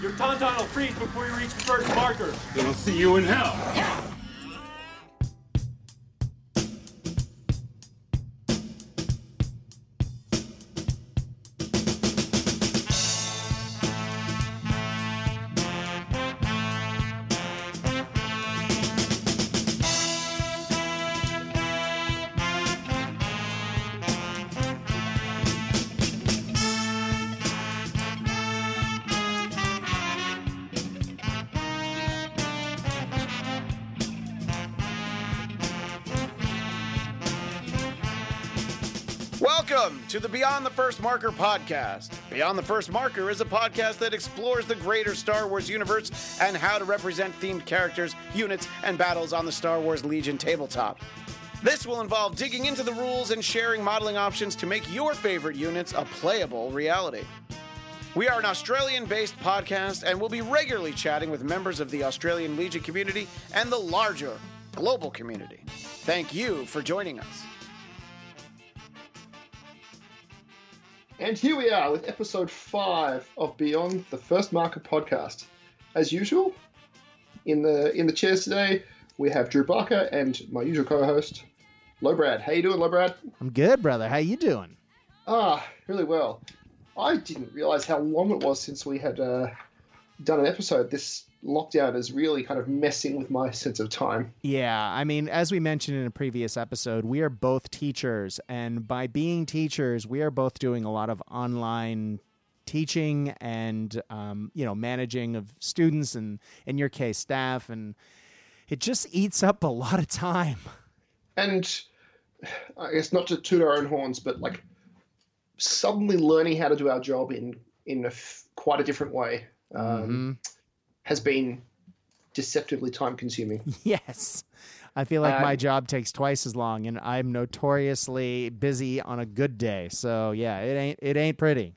Your tauntaun will freeze before you reach the first marker. Then I'll see you in hell. To the Beyond the First Marker podcast. Beyond the First Marker is a podcast that explores the greater Star Wars universe and how to represent themed characters, units, and battles on the Star Wars Legion tabletop. This will involve digging into the rules and sharing modeling options to make your favorite units a playable reality. We are an Australian based podcast and will be regularly chatting with members of the Australian Legion community and the larger global community. Thank you for joining us. And here we are with episode five of Beyond the First Marker podcast. As usual, in the in the chairs today we have Drew Barker and my usual co-host, Low Brad. How you doing, Low Brad? I'm good, brother. How you doing? Ah, really well. I didn't realize how long it was since we had uh, done an episode. This lockdown is really kind of messing with my sense of time. Yeah, I mean, as we mentioned in a previous episode, we are both teachers, and by being teachers, we are both doing a lot of online teaching and um, you know managing of students and in your case staff and it just eats up a lot of time. And I guess not to toot our own horns, but like suddenly learning how to do our job in in a f- quite a different way. Um, has been deceptively time consuming. yes i feel like Uh, my job takes twice as long and i'm notoriously busy on a good day so yeah it ain't it ain't pretty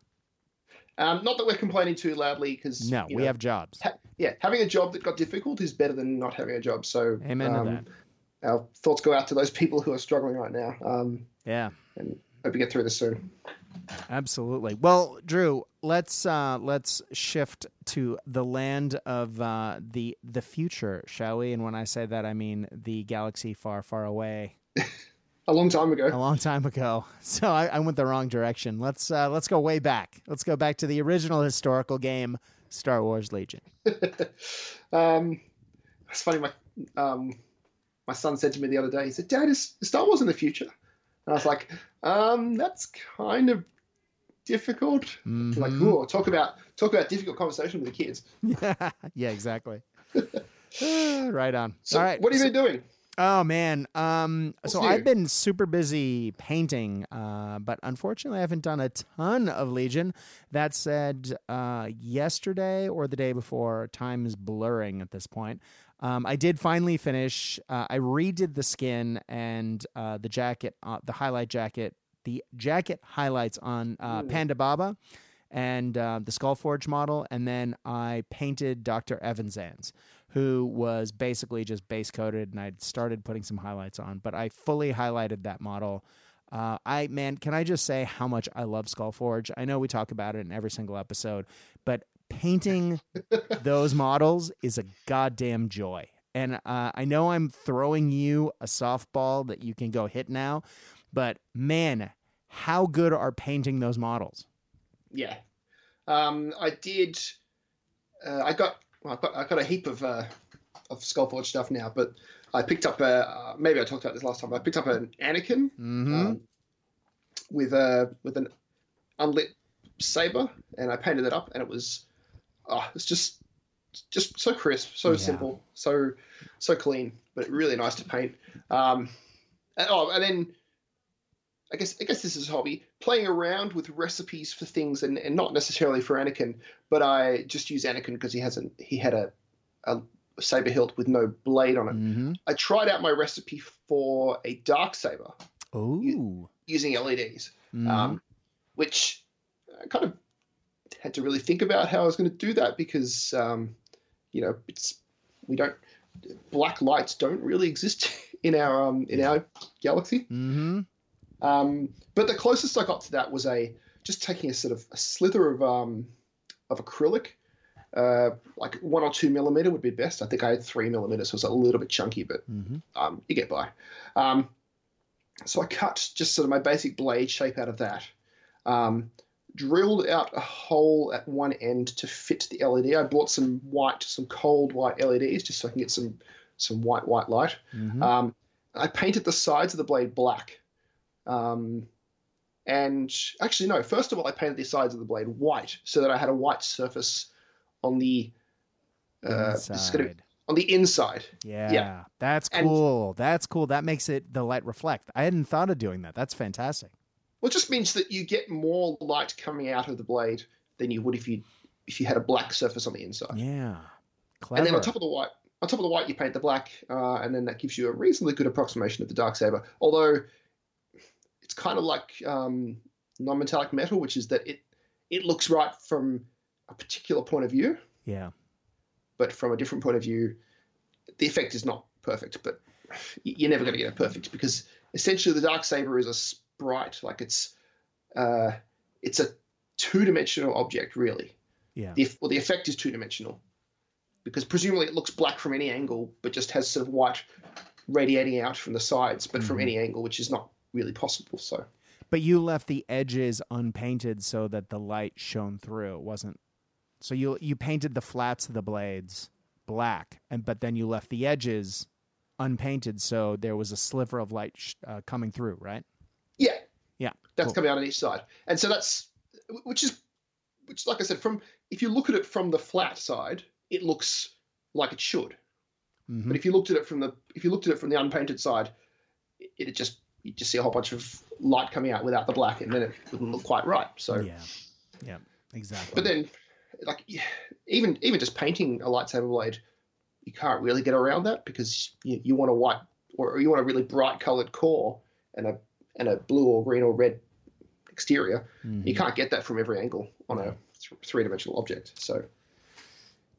Um, not that we're complaining too loudly, because no we have jobs ha- yeah, having a job that got difficult is better than not having a job. So Amen to um, that. Our thoughts go out to those people who are struggling right now, um, yeah and hope you get through this soon. Absolutely. Well, Drew, let's uh, let's shift to the land of uh, the the future, shall we? And when I say that, I mean the galaxy far, far away, A long time ago. a long time ago. So I, I went the wrong direction. Let's uh, let's go way back. Let's go back to the original historical game, Star Wars Legion. Um, it's funny. My um, my son said to me the other day. He said, "Dad, is, is Star Wars in the future?" And I was like, um, "That's kind of difficult." Mm-hmm. Like, cool. Talk about talk about difficult conversation with the kids. yeah, exactly. Right on. So, All right. what have you been doing? Oh man. Um so new? I've been super busy painting, uh, but unfortunately I haven't done a ton of Legion. That said, uh, yesterday or the day before, time is blurring at this point. Um, I did finally finish. Uh, I redid the skin and uh, the jacket, uh, the highlight jacket, the jacket highlights on uh, Ponda Baba and uh, the Skullforge model, and then I painted Dr. Evazans, who was basically just base coated, and I started putting some highlights on. But I fully highlighted that model. Uh, I man, can I just say how much I love Skull Forge? I know we talk about it in every single episode, but painting those models is a goddamn joy. And uh, I know I'm throwing you a softball that you can go hit now, but man, how good are painting those models? Yeah, um, I did. Uh, I got well, I got I got a heap of uh, of Skullforge stuff now, but I picked up a uh, maybe I talked about this last time. I picked up an Anakin Mm-hmm. um, with a with an unlit saber, and I painted it up, and it was oh, it's just just so crisp, so Yeah. simple, so so clean, but really nice to paint. Um, and, oh, and then I guess I guess this is a hobby playing around with recipes for things, and, and not necessarily for Anakin, but I just use Anakin because he hasn't he had a a saber hilt with no blade on it. Mm-hmm. I tried out my recipe for a dark saber Ooh. using LEDs, Mhm. um, which kind of had to really think about how I was going to do that because um, you know it's we don't black lights don't really exist in our um, in our galaxy. Mm-hmm. Um, but the closest I got to that was a just taking a sort of a slither of um, of acrylic uh, like one or two millimeter would be best. I think I had three millimeters, so it's a little bit chunky, but Mhm. um, you get by. Um, so I cut just sort of my basic blade shape out of that. Um, drilled out a hole at one end to fit the LED. I bought some white, some cold white LEDs just so I can get some some white white light. Mhm. Um, I painted the sides of the blade black. Um, and actually, no, first of all, I painted the sides of the blade white so that I had a white surface on the uh, this is gonna- Inside. on the inside. Yeah, yeah. that's And- cool. that's cool. That makes it the light reflect. I hadn't thought of doing that. That's fantastic. Well, it just means that you get more light coming out of the blade than you would if you if you had a black surface on the inside. Yeah, clever. And then on top of the white, on top of the white, you paint the black, uh, and then that gives you a reasonably good approximation of the dark saber. Although it's kind of like um, non-metallic metal, which is that it it looks right from a particular point of view, yeah, but from a different point of view, the effect is not perfect. But you're never going to get it perfect because essentially the dark saber is a sprite, like it's uh, it's a two-dimensional object, really. yeah, the well, the effect is two dimensional because presumably it looks black from any angle, but just has sort of white radiating out from the sides, but from Mhm. any angle, which is not really possible. So But you left the edges unpainted so that the light shone through. It wasn't. So you you painted the flats of the blades black, and but then you left the edges unpainted, so there was a sliver of light sh- uh, coming through. Right? Yeah, that's cool. coming out on each side, and so that's which is which, like I said, from if you look at it from the flat side, it looks like it should. Mhm. But if you looked at it from the if you looked at it from the unpainted side, it, it just you just see a whole bunch of light coming out without the black, and then it wouldn't look quite right. So Yeah. Yeah. Exactly. But then, like even even just painting a lightsaber blade, you can't really get around that because you, you want a white or you want a really bright colored core and a and a blue or green or red exterior. Mhm. You can't get that from every angle on a th- three dimensional object. So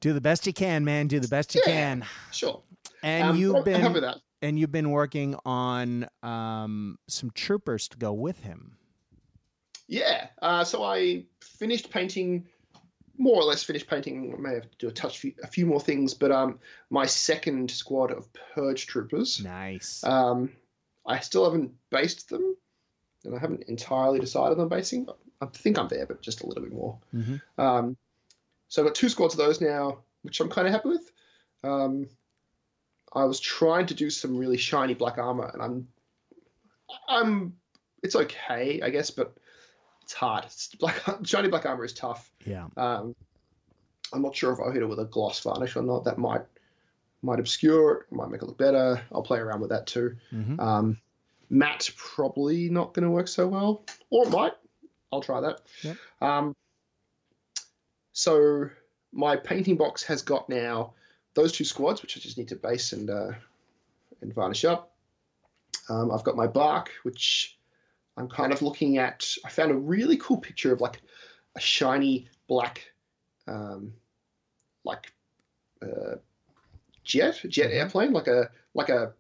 do the best you can, man. Do the best you Yeah. can. sure, And Um, you've been happy with that. and you've been working on um, some troopers to go with him. Yeah. Uh, so I finished painting, more or less finished painting. I may have to do a touch few, a few more things, but um, my second squad of purge troopers. Nice. Um, I still haven't based them, and I haven't entirely decided on basing. I think I'm there, but just a little bit more. Mhm. Um, so I've got two squads of those now, which I'm kind of happy with. Um, I was trying to do some really shiny black armor, and I'm, I'm, it's okay, I guess, but it's hard. It's black, shiny black armor is tough. yeah. Um, I'm not sure if I'll hit it with a gloss varnish or not. That might might obscure it, might make it look better. I'll play around with that too. Mhm. Um, matte probably not going to work so well, or it might. I'll try that. Yep. Um, so my painting box has got now those two squads, which I just need to base and uh, and varnish up. Um, I've got my bark, which I'm kind of looking at. I found a really cool picture of like a shiny black, um, like uh, jet jet Mhm. airplane, like a like a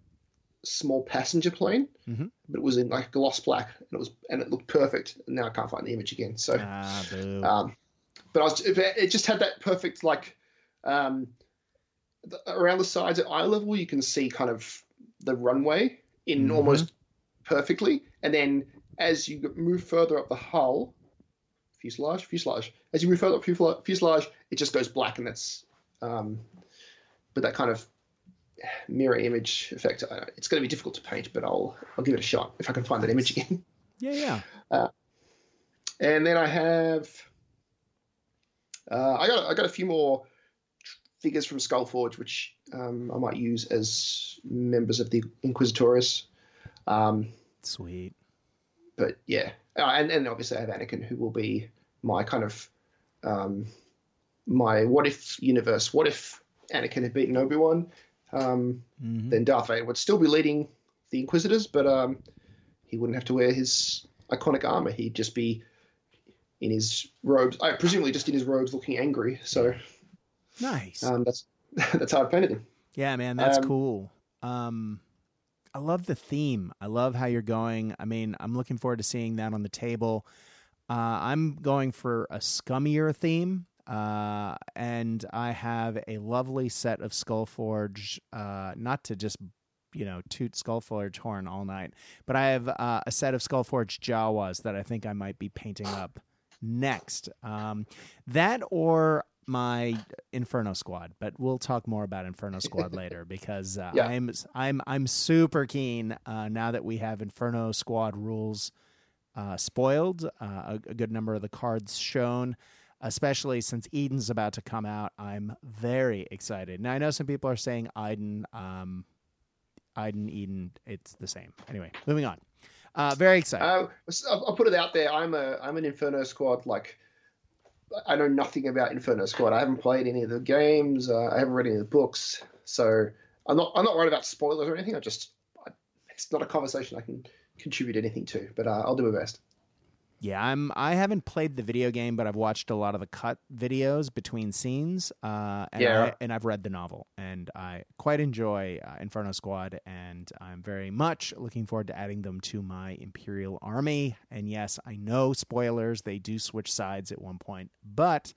small passenger plane, Mhm. but it was in like gloss black, and it was and it looked perfect. And now I can't find the image again. So, Ah, um, but I was it just had that perfect like um, the, around the sides at eye level, you can see kind of the runway in Mhm. almost perfectly, and then as you move further up the hull, fuselage, fuselage. As you move further up fusela- fuselage, it just goes black, and that's um, but that kind of mirror image effect. I- It's going to be difficult to paint, but I'll I'll give it a shot if I can find that image again. yeah, yeah. And then I have uh, I got I got a few more figures from Skullforge, which um, I might use as members of the Inquisitors. Um, Sweet. but yeah, uh, and and obviously I have Anakin, who will be my kind of um, my what if universe. What if Anakin had beaten Obi Wan? Um, Mhm. Then Darth Vader would still be leading the Inquisitors, but um, he wouldn't have to wear his iconic armor. He'd just be in his robes. I presumably just in his robes, looking angry. So Nice. um, that's that's how I painted him. Yeah, man, that's Um, cool. Um, I love the theme. I love how you're going. I mean, I'm looking forward to seeing that on the table. Uh, I'm going for a scummier theme. Uh, and I have a lovely set of Skullforge. Uh, not to just you know toot Skullforge horn all night, but I have uh, a set of Skullforge Jawas that I think I might be painting up next. Um, that or my Inferno Squad, but we'll talk more about Inferno Squad later because uh, Yeah. I'm I'm I'm super keen uh, now that we have Inferno Squad rules uh, spoiled, uh, a, a good number of the cards shown. Especially since Eden's about to come out, I'm very excited. Now I know some people are saying Iden, um, Iden, Eden, it's the same. Anyway, moving on. Uh, very excited. Uh, I'll put it out there. I'm a I'm an Inferno Squad. Like, I know nothing about Inferno Squad. I haven't played any of the games. Uh, I haven't read any of the books. So I'm not I'm not worried about spoilers or anything. I just it's not a conversation I can contribute anything to. But uh, I'll do my best. Yeah, I'm. I haven't played the video game, but I've watched a lot of the cut videos between scenes. Uh, and Yeah. I, and I've read the novel, and I quite enjoy uh, Inferno Squad, and I'm very much looking forward to adding them to my Imperial army. And yes, I know spoilers; they do switch sides at one point, but.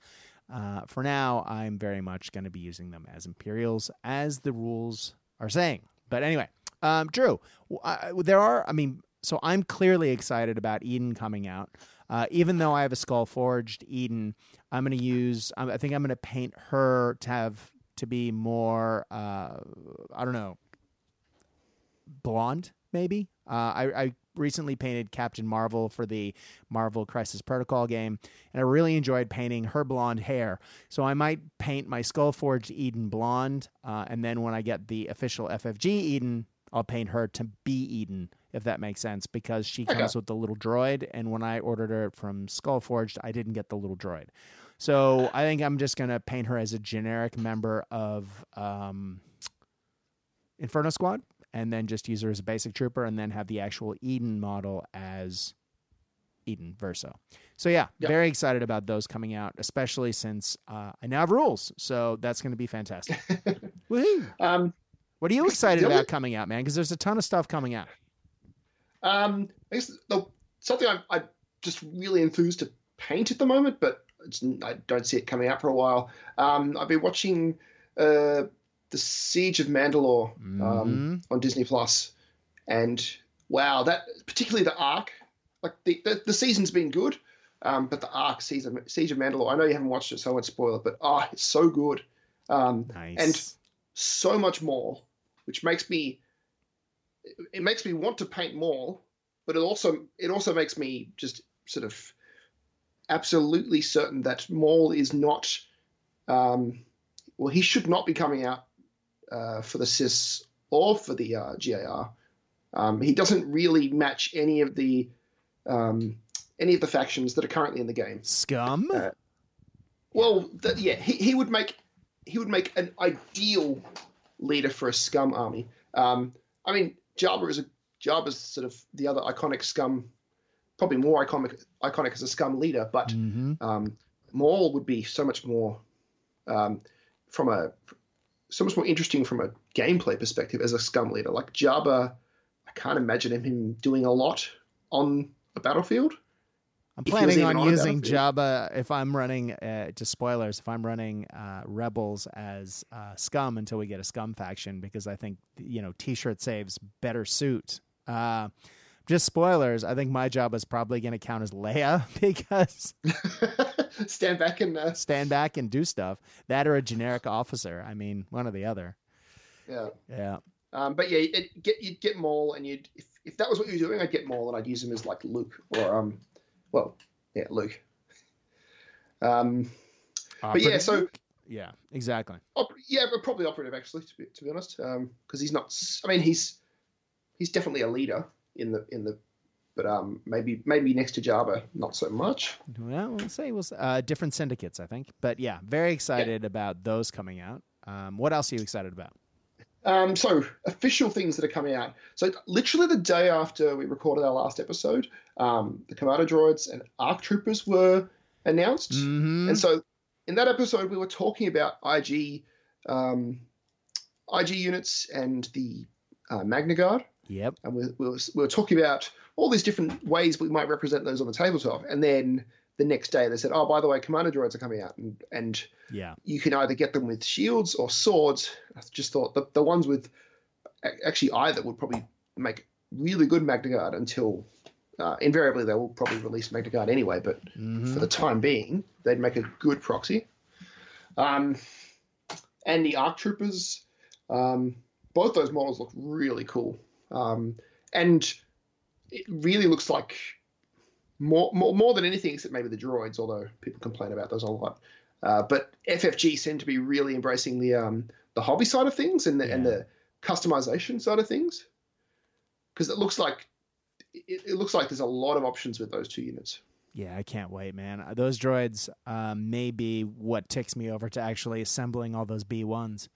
Uh, for now, I'm very much going to be using them as Imperials, as the rules are saying. But anyway, um, Drew, I- there are. I mean, so I'm clearly excited about Eden coming out. Uh, even though I have a skull forged Eden, I'm going to use. I think I'm going to paint her to have to be more. Uh, I don't know, blonde maybe. Uh, I, I recently painted Captain Marvel for the Marvel Crisis Protocol game, and I really enjoyed painting her blonde hair. So I might paint my skull forged Eden blonde, uh, and then when I get the official FFG Eden, I'll paint her to be Eden, if that makes sense, because she Okay. comes with the little droid, and when I ordered her from Skullforged, I didn't get the little droid. So I think I'm just gonna paint her as a generic member of um, Inferno Squad, and then just use her as a basic trooper, and then have the actual Eden model as Eden Versio. So yeah, Yeah. very excited about those coming out, especially since uh, I now have rules. So that's going to be fantastic. Woohoo! Um, What are you excited about coming out, man? Because there's a ton of stuff coming out. Um, I guess the, something I'm, I'm just really enthused to paint at the moment, but it's, I don't see it coming out for a while. Um, I've been watching uh, the Siege of Mandalore. Um, Mhm. on Disney Plus, and wow, that particularly the arc, like the the, the season's been good, um, but the arc Siege of, Siege of Mandalore. I know you haven't watched it, so I won't spoil it, but ah, it's so good, um, Nice. and so much more, which makes me it makes me want to paint more, but it also it also makes me just sort of absolutely certain that Maul is not. Um, well, he should not be coming out uh, for the CIS or for the uh, GAR. Um, he doesn't really match any of the um, any of the factions that are currently in the game. Scum. Uh, Well, the, yeah, he, he would make he would make an ideal leader for a scum army. Um, I mean, Jabba is a Jabba's sort of the other iconic scum, probably more iconic iconic as a scum leader, but hmm um, Maul would be so much more um, from a so much more interesting from a gameplay perspective as a scum leader. Like Jabba, I can't imagine him doing a lot on a battlefield. I'm If he was planning on on using. Jabba if I'm running. Uh, just spoilers. If I'm running uh, Rebels as uh, Scum until we get a Scum faction, because I think you know T-shirt saves better suit. Uh, just spoilers. I think my job is probably going to count as Leia because Stand back and uh, stand back and do stuff. That or a generic officer. I mean, one or the other. yeah. Yeah. Um, but yeah, it, get you'd get Maul, and you'd if, if that was what you were doing, I'd get Maul, and I'd use him as like Luke or um, well, yeah, Luke. Um, but yeah, so yeah, exactly. op- yeah, but probably operative actually, to be to be honest, because he's not. s- I mean, he's he's definitely a leader in the in the, but um, maybe maybe next to Jabba, not so much. Well, we'll say we'll s- uh, different syndicates, I think. But yeah, very excited about those coming out. Um, what else are you excited about? Um, so official things that are coming out. So literally the day after we recorded our last episode, um, the Commando droids and ARC troopers were announced. Mm-hmm. And so in that episode, we were talking about IG, um, IG units and the uh, Magna Guard, Yep. and we, we, were, we were talking about all these different ways we might represent those on the tabletop. And then the next day they said, "Oh, by the way, commander droids are coming out," and and Yeah. you can either get them with shields or swords. I just thought the the ones with actually either would probably make really good Magna Guard until uh, invariably they will probably release Magna Guard anyway, but Mm-hmm. for the time being, they'd make a good proxy. Um, and the ARC Troopers, um, both those models look really cool. Um, and it really looks like more, more more than anything, except maybe the droids, although people complain about those a lot. Uh, but FFG seem to be really embracing the um, the hobby side of things and the, and the customization side of things, because it looks like it, it looks like there's a lot of options with those two units. Yeah, I can't wait, man. Uh, Those droids um, may be what ticks me over to actually assembling all those B1s.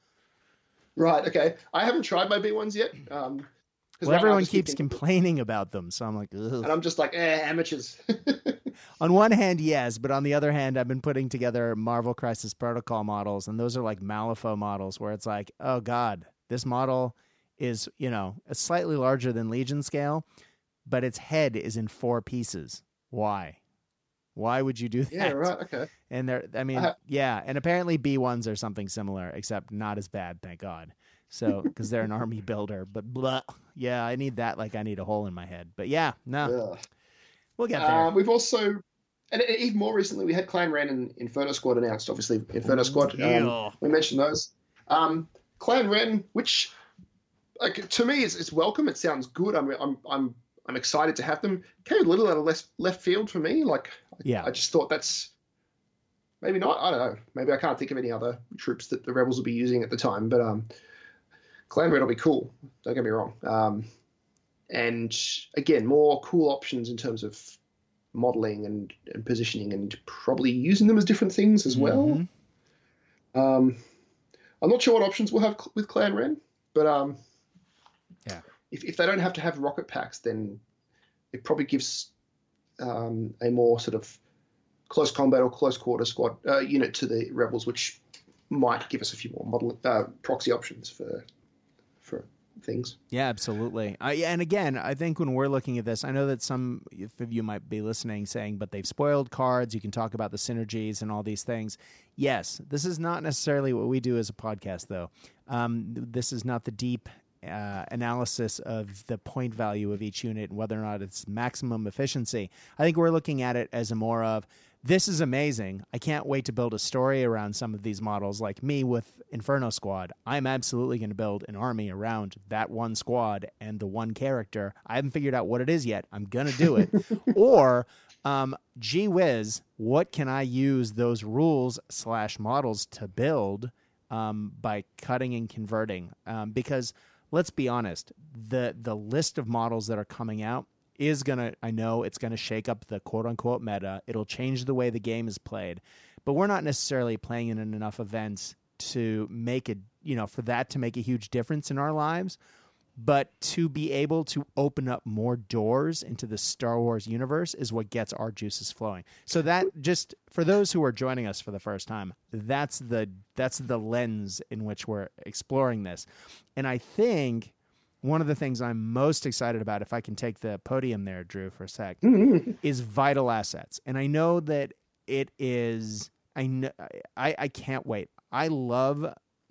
Right. Okay. I haven't tried my B ones yet. Um, Well, everyone keeps thinking- complaining about them, so I'm like, Ugh. and I'm just like, eh, amateurs. on one hand, yes, but on the other hand, I've been putting together Marvel Crisis Protocol models, and those are like Malifaux models, where it's like, oh god, this model is you know slightly larger than Legion scale, but its head is in four pieces. Why? Why would you do that? yeah. Right. Okay. And they're, I mean, Uh, yeah, and apparently B ones are something similar, except not as bad, thank God. So, because they're an army builder, but blah, yeah, I need that like I need a hole in my head. But yeah, no, we'll get there. Uh, we've also, and even more recently, we had Clan Wren and Inferno Squad announced. Obviously, Inferno Squad. Um, we mentioned those. Um, Clan Wren, which like to me is, is welcome. It sounds good. I'm I'm I'm I'm excited to have them. Came a little out of left left field for me. Like Yeah. I just thought that's maybe not. I don't know. Maybe I can't think of any other troops that the rebels will be using at the time. But um, Clan Wren will be cool. Don't get me wrong. Um, and again, more cool options in terms of modeling and, and positioning, and probably using them as different things as well. Mhm. Um, I'm not sure what options we'll have cl- with Clan Wren, but um, Yeah. if, if they don't have to have rocket packs, then it probably gives um, a more sort of close combat or close quarter squad uh, unit to the rebels, which might give us a few more model uh, proxy options for for things. Yeah, absolutely. I, and again, I think when we're looking at this, I know that some of you might be listening saying, but they've spoiled cards. You can talk about the synergies and all these things. Yes, this is not necessarily what we do as a podcast, though. Um, this is not the deep uh, analysis of the point value of each unit and whether or not it's maximum efficiency. I think we're looking at it as a more of this is amazing. I can't wait to build a story around some of these models. Like me with Inferno Squad, I'm absolutely going to build an army around that one squad and the one character. I haven't figured out what it is yet. I'm going to do it. or, um, gee whiz, what can I use those rules slash models to build um, by cutting and converting? Um, because let's be honest, the the list of models that are coming out is gonna I know it's gonna shake up the quote unquote meta. It'll change the way the game is played. But we're not necessarily playing in enough events to make it you know, for that to make a huge difference in our lives. But to be able to open up more doors into the Star Wars universe is what gets our juices flowing. So that just for those who are joining us for the first time, that's the that's the lens in which we're exploring this. And I think one of the things I'm most excited about, if I can take the podium there, Drew, for a sec, is vital assets. And I know that it is. I know. I, I can't wait. I love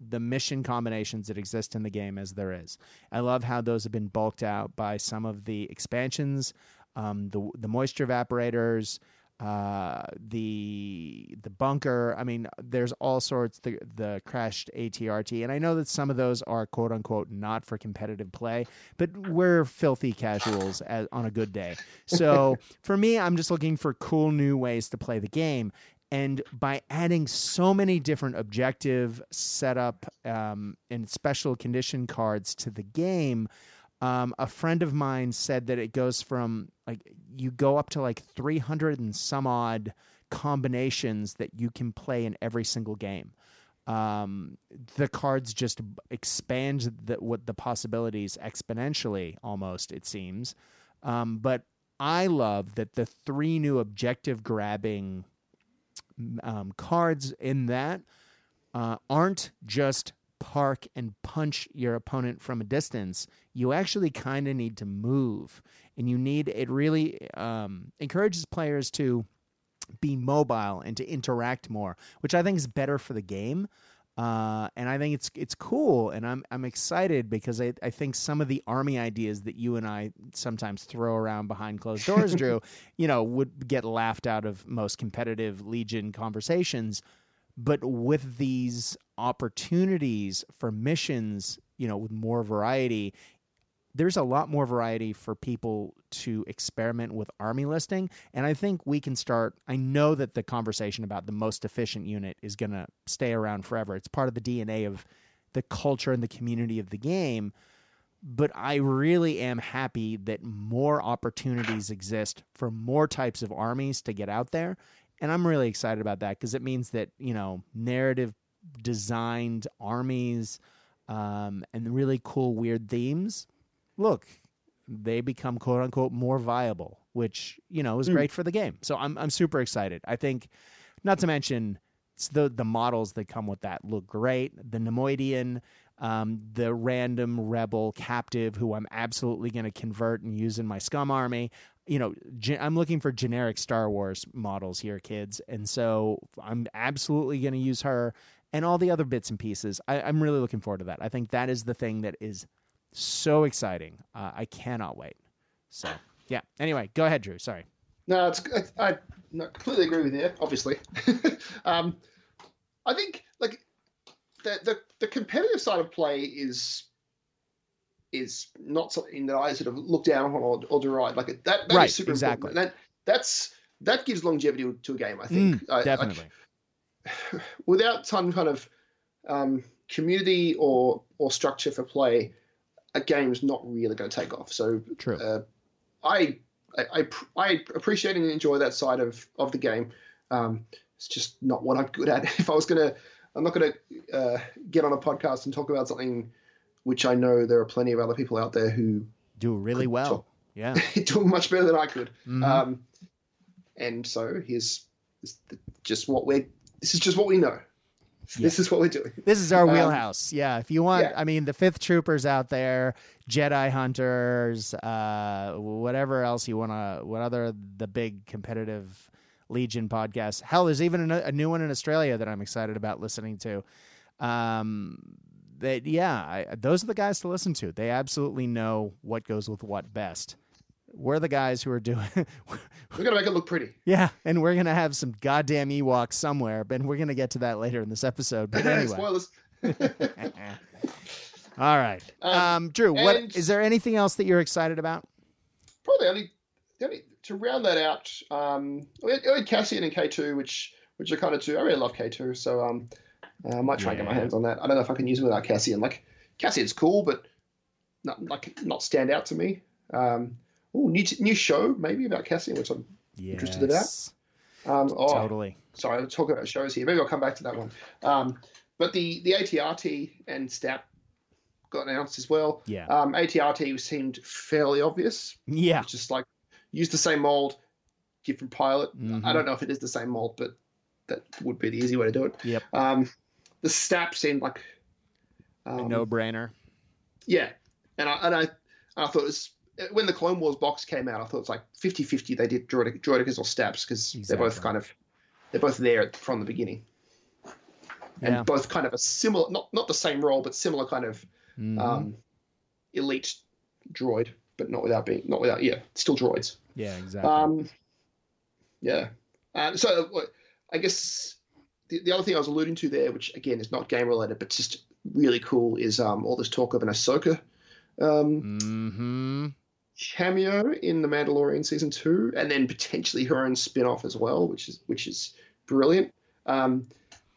the mission combinations that exist in the game as there is. I love how those have been bulked out by some of the expansions, um, the the moisture evaporators, uh, the the bunker. I mean, there's all sorts. The the crashed ATRT, and I know that some of those are quote unquote not for competitive play, but we're filthy casuals as, on a good day. So for me, I'm just looking for cool new ways to play the game. And by adding so many different objective setup um, and special condition cards to the game, um, a friend of mine said that it goes from like you go up to like 300 and some odd combinations that you can play in every single game. Um, the cards just expand the, what the possibilities exponentially, almost it seems. Um, but I love that the three new objective grabbing um, cards in that uh, aren't just park and punch your opponent from a distance. You actually kind of need to move, and you need it really um, encourages players to be mobile and to interact more, which I think is better for the game. Uh, and I think it's it's cool, and I'm I'm excited because I, I think some of the army ideas that you and I sometimes throw around behind closed doors, Drew, you know, would get laughed out of most competitive Legion conversations. But with these opportunities for missions, you know, with more variety, there's a lot more variety for people to experiment with army listing and i think we can start i know that the conversation about the most efficient unit is going to stay around forever. It's part of the dna of the culture and the community of the game but i really am happy that more opportunities exist for more types of armies to get out there and i'm really excited about that because it means that you know narrative designed armies um, and really cool weird themes look, they become quote unquote more viable, which you know is Mm. great for the game. So I'm I'm super excited. I think, not to mention the the models that come with that look great. The Neimoidian, um, the random rebel captive who I'm absolutely going to convert and use in my scum army. You know, ge- I'm looking for generic Star Wars models here, kids, and so I'm absolutely going to use her and all the other bits and pieces. I, I'm really looking forward to that. I think that is the thing that is so exciting. Uh, I cannot wait. So yeah. Anyway, go ahead, Drew. Sorry. No, it's I, I completely agree with you. Obviously, um, I think like the, the the competitive side of play is is not something that I sort of look down on or, or deride. Like that, that Right, super exactly. important. That that's that gives longevity to, a game. I think I- I- Mm, Definitely. without some kind of um, community or or structure for play, a game's not really going to take off. So True. uh, I, I I I appreciate and enjoy that side of of the game. Um, it's just not what I'm good at. If I was gonna, I'm not gonna uh, get on a podcast and talk about something which I know there are plenty of other people out there who Do really well. talk- Yeah. do much better than I could. Mhm. Um, and so here's just what we're. This is just what we know. This is what we're doing. This is our Um, wheelhouse. Yeah. If you want, yeah. I mean, the fifth troopers out there, Jedi hunters, uh, whatever else you want to, what other the big competitive Legion podcasts. Hell, there's even a, a new one in Australia that I'm excited about listening to. Um, that yeah, I, those are the guys to listen to. They absolutely know what goes with what best. We're the guys who are doing. We're gonna make it look pretty. yeah, and we're gonna have some goddamn Ewoks somewhere, but we're gonna get to that later in this episode. But anyway. Spoilers. All right. Um, Um, Drew, what is there anything else that you're excited about? Probably only, only to round that out. Um, we had, we had Cassian and K two, which which are kind of two. I really love K two, so um, I might try and get my hands on that. I don't know if I can use it without Cassian. Like Cassian's cool, but not like not stand out to me. Um, oh, new new show maybe about Cassian, which I'm Interested in that? Um, oh, Totally. sorry, I'm talking about shows here. Maybe I'll come back to that one. Um, but the the ATRT and STAP got announced as well. Yeah. Um, ATRT seemed fairly obvious. Yeah. It's just like use the same mold, different pilot. Mhm. I don't know if it is the same mold, but that would be the easy way to do it. Yep. Um, the STAP seemed like um, No brainer. yeah, and I and I, I thought it was when the Clone Wars box came out. I thought it was like 50-50 They did droidic, droidekas or Staps because they're both kind of they're both there from the beginning, and Yeah. both kind of a similar not not the same role, but similar kind of Mhm. um, elite droid, but not without being not without yeah, still droids. yeah. Exactly. Um, yeah. Uh, so uh, I guess the, the other thing I was alluding to there, which again is not game related, but just really cool, is um, all this talk of an Ahsoka um, hmm cameo in the Mandalorian season two, and then potentially her own spin off as well, which is which is brilliant. Um,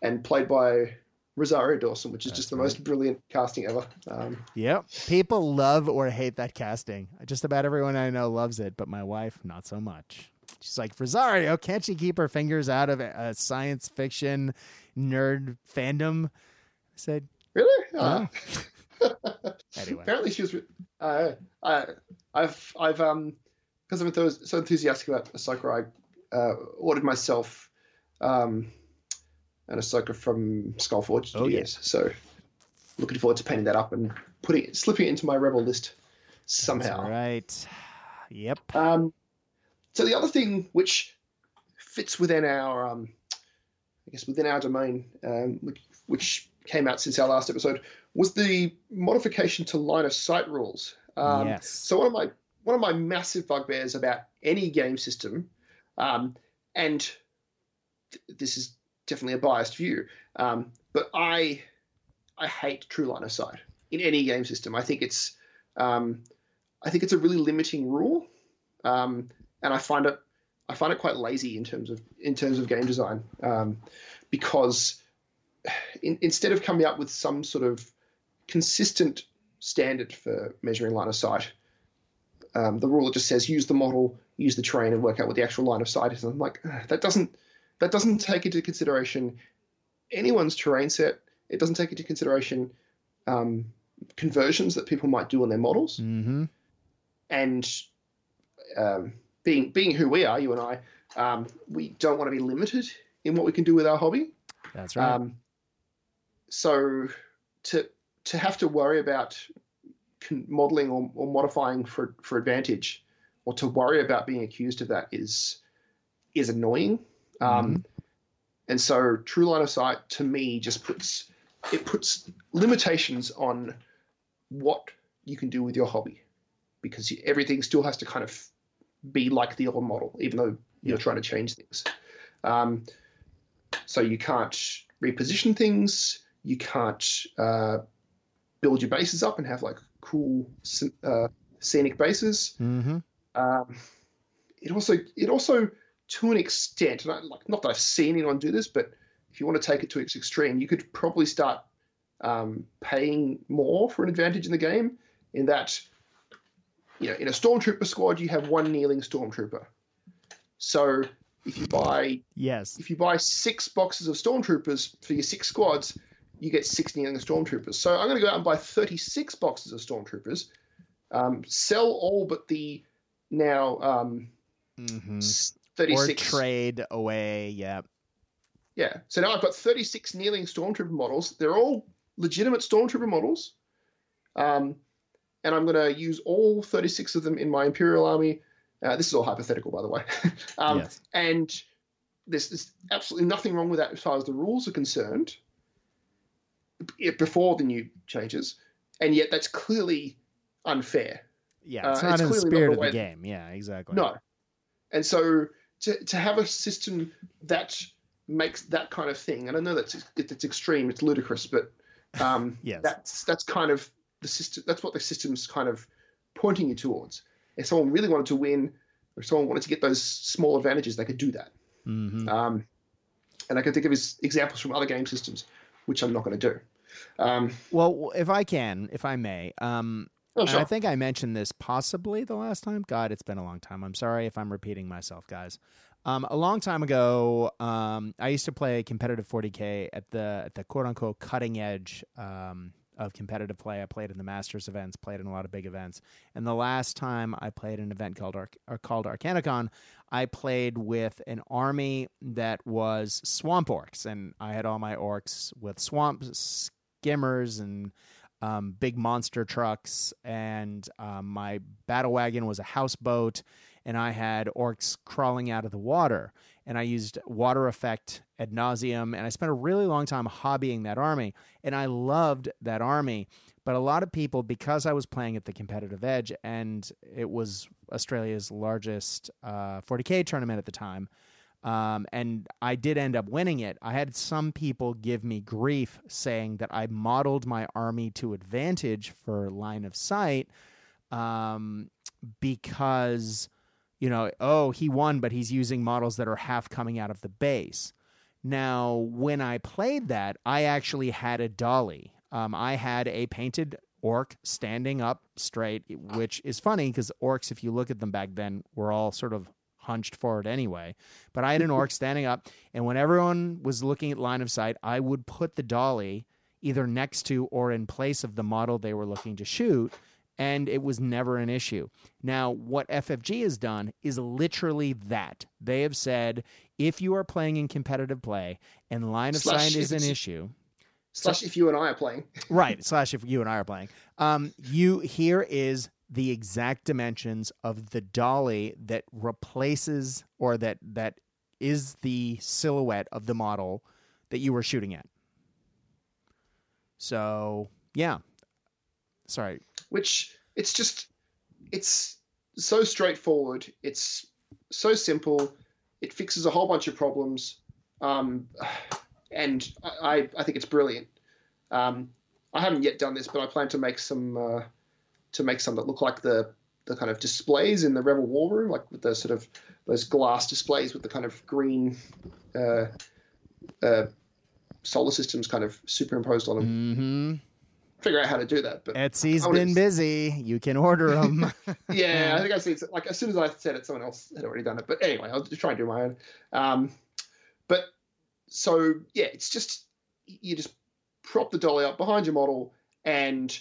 and played by Rosario Dawson, which is That's just the right. most brilliant casting ever. Um, Yep. People love or hate that casting. Just about everyone I know loves it, but my wife not so much. She's like Rosario. Can't she keep her fingers out of a science fiction nerd fandom? I said, really? Uh, anyway. Apparently, she was. Uh, I, I've, I've, um, because I'm so enthusiastic about Ahsoka, I uh, ordered myself, um, an Ahsoka from Skullforge Oh, yes. So, looking forward to painting that up and putting it, slipping it into my Rebel list somehow. That's right. Yep. Um, so the other thing, which fits within our, um, I guess, within our domain, um, which, which came out since our last episode, was the modification to line of sight rules. Um, Yes. So one of my one of my massive bugbears about any game system, um, and th- this is definitely a biased view, um, but I I hate true line of sight in any game system. I think it's um, I think it's a really limiting rule, um, and I find it I find it quite lazy in terms of in terms of game design um, because in, instead of coming up with some sort of consistent standard for measuring line of sight, um, the rule just says use the model, use the terrain, and work out what the actual line of sight is. And I'm like, that doesn't that doesn't take into consideration anyone's terrain set. It doesn't take into consideration um, conversions that people might do on their models Mm-hmm. and um, being being who we are, you and I, um, we don't want to be limited in what we can do with our hobby. That's right. Um, so to to have to worry about modeling or, or modifying for for advantage, or to worry about being accused of that is is annoying. Um, And so true line of sight to me just puts it puts limitations on what you can do with your hobby because everything still has to kind of be like the old model, even though you're trying to change things. Um, so you can't reposition things. You can't uh, build your bases up and have like cool uh, scenic bases. mm-hmm. Um, it also it also to an extent, and I, like not that I've seen anyone do this, but if you want to take it to its extreme, you could probably start um, paying more for an advantage in the game. In that, you know, in a stormtrooper squad, you have one kneeling stormtrooper. So if you buy Yes. if you buy six boxes of stormtroopers for your six squads, you get six kneeling stormtroopers. So I'm going to go out and buy 36 boxes of stormtroopers, um, sell all but the now um, Mm-hmm. s- Or trade away. Yeah. Yeah. So now I've got 36 kneeling stormtrooper models. They're all legitimate stormtrooper models. Um, and I'm going to use all 36 of them in my Imperial Army. Uh, this is all hypothetical, by the way. um, Yes. And there's, there's absolutely nothing wrong with that as far as the rules are concerned before the new changes. And yet that's clearly unfair. Yeah. Uh, It's not it's in the spirit of the game. Yeah. Exactly. No. And so to, to have a system that makes that kind of thing, and I know that's it's extreme, it's ludicrous, but um, Yes. that's that's kind of the system. That's what the system's kind of pointing you towards. If someone really wanted to win, or if someone wanted to get those small advantages, they could do that. Mm-hmm. Um, and I can think of examples from other game systems, which I'm not going to do. Um, Well, if I can, if I may, um, oh, sure. I think I mentioned this possibly the last time. God, it's been a long time. I'm sorry if I'm repeating myself, guys. Um, a long time ago, um, I used to play competitive 40k at the at the quote unquote cutting edge um, of competitive play. I played in the Masters events, played in a lot of big events, and the last time I played an event called or called Arcanicon, I played with an army that was swamp orcs, and I had all my orcs with swamp skimmers and um, big monster trucks, and um, my battle wagon was a houseboat, and I had orcs crawling out of the water. And I used water effect ad nauseum, and I spent a really long time hobbying that army, and I loved that army. But a lot of people, because I was playing at the competitive edge, and it was Australia's largest uh, 40k tournament at the time, um, and I did end up winning it. I had some people give me grief saying that I modeled my army to advantage for line of sight um, because, you know, oh, he won, but he's using models that are half coming out of the base. Now, when I played that, I actually had a dolly. Um, I had a painted orc standing up straight, which is funny because orcs, if you look at them back then, were all sort of hunched forward anyway. But I had an orc standing up, and when everyone was looking at line of sight, I would put the dolly either next to or in place of the model they were looking to shoot, and it was never an issue. Now, what FFG has done is literally that. They have said if you are playing in competitive play and line of Slash sight is an issue, Slash, if you and I are playing, right slash if you and i are playing um you here is the exact dimensions of the dolly that replaces or that that is the silhouette of the model that you were shooting at. So, yeah. Sorry. which it's just it's so straightforward. It's so simple. It fixes a whole bunch of problems. Um, and I, I think it's brilliant. Um, i haven't yet done this but i plan to make some uh, to make some that look like the the kind of displays in the rebel war room like with the sort of those glass displays with the kind of green uh, uh, solar systems kind of superimposed on them. Mm-hmm. Figure out how to do that but Etsy's been busy. You can order them. Yeah, I think I see. Like as soon as I said it, someone else had already done it. But anyway, I'll just try and do my own. Um, but so yeah, it's just you just prop the dolly up behind your model, and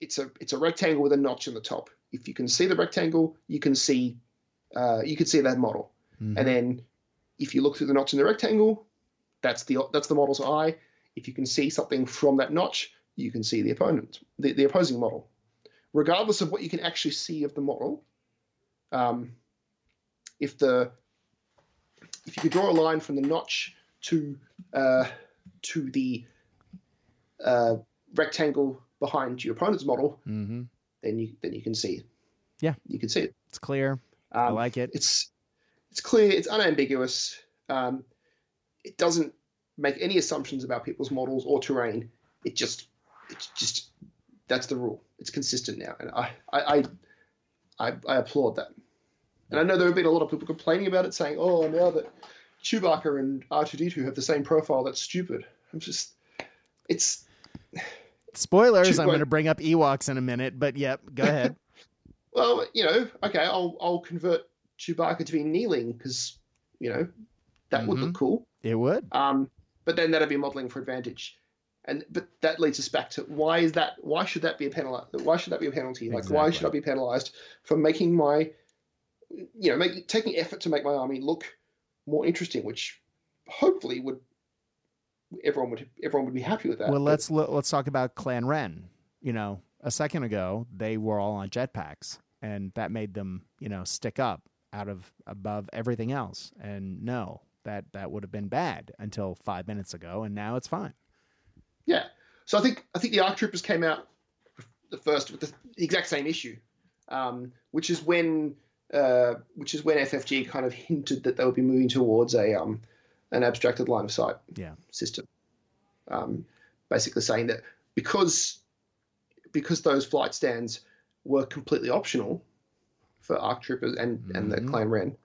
it's a it's a rectangle with a notch in the top. If you can see the rectangle, you can see uh, you can see that model. Mhm. And then if you look through the notch in the rectangle, that's the that's the model's eye. If you can see something from that notch, you can see the opponent, the, the opposing model. Regardless of what you can actually see of the model, um, if the if you could draw a line from the notch to uh, to the uh, rectangle behind your opponent's model, Mhm. then you then you can see it. Yeah. you can see it. It's clear. I Um, like it. it's it's clear, it's unambiguous. Um, it doesn't make any assumptions about people's models or terrain. It just it's just that's the rule. It's consistent now, and I I I, I, applaud that. And I know there have been a lot of people complaining about it, saying, "Oh, now that Chewbacca and R2D2 have the same profile, that's stupid." I'm just, it's Spoilers. Two- I'm going to bring up Ewoks in a minute, but yep, go ahead. well, you know, okay, I'll I'll convert Chewbacca to be kneeling because you know that would look cool. it would. Um, but then that'd be modeling for advantage. And but that leads us back to why is that? Why should that be a penalty? Why should that be a penalty? Like why should I be penalised for making my, you know, making taking effort to make my army look more interesting, which hopefully would everyone would everyone would be happy with that. Well, let's lo- let's talk about Clan Wren. You know, a second ago they were all on jetpacks, and that made them, you know, stick up out of above everything else. And no, that that would have been bad until five minutes ago, and now it's fine. Yeah. So I think I think the Arc Troopers came out the first with the exact same issue, um, which is when uh, which is when FFG kind of hinted that they would be moving towards a um, an abstracted line of sight Yeah. system. Um, basically saying that because because those flight stands were completely optional for Arc Troopers and, and the Mhm. Clan Wren,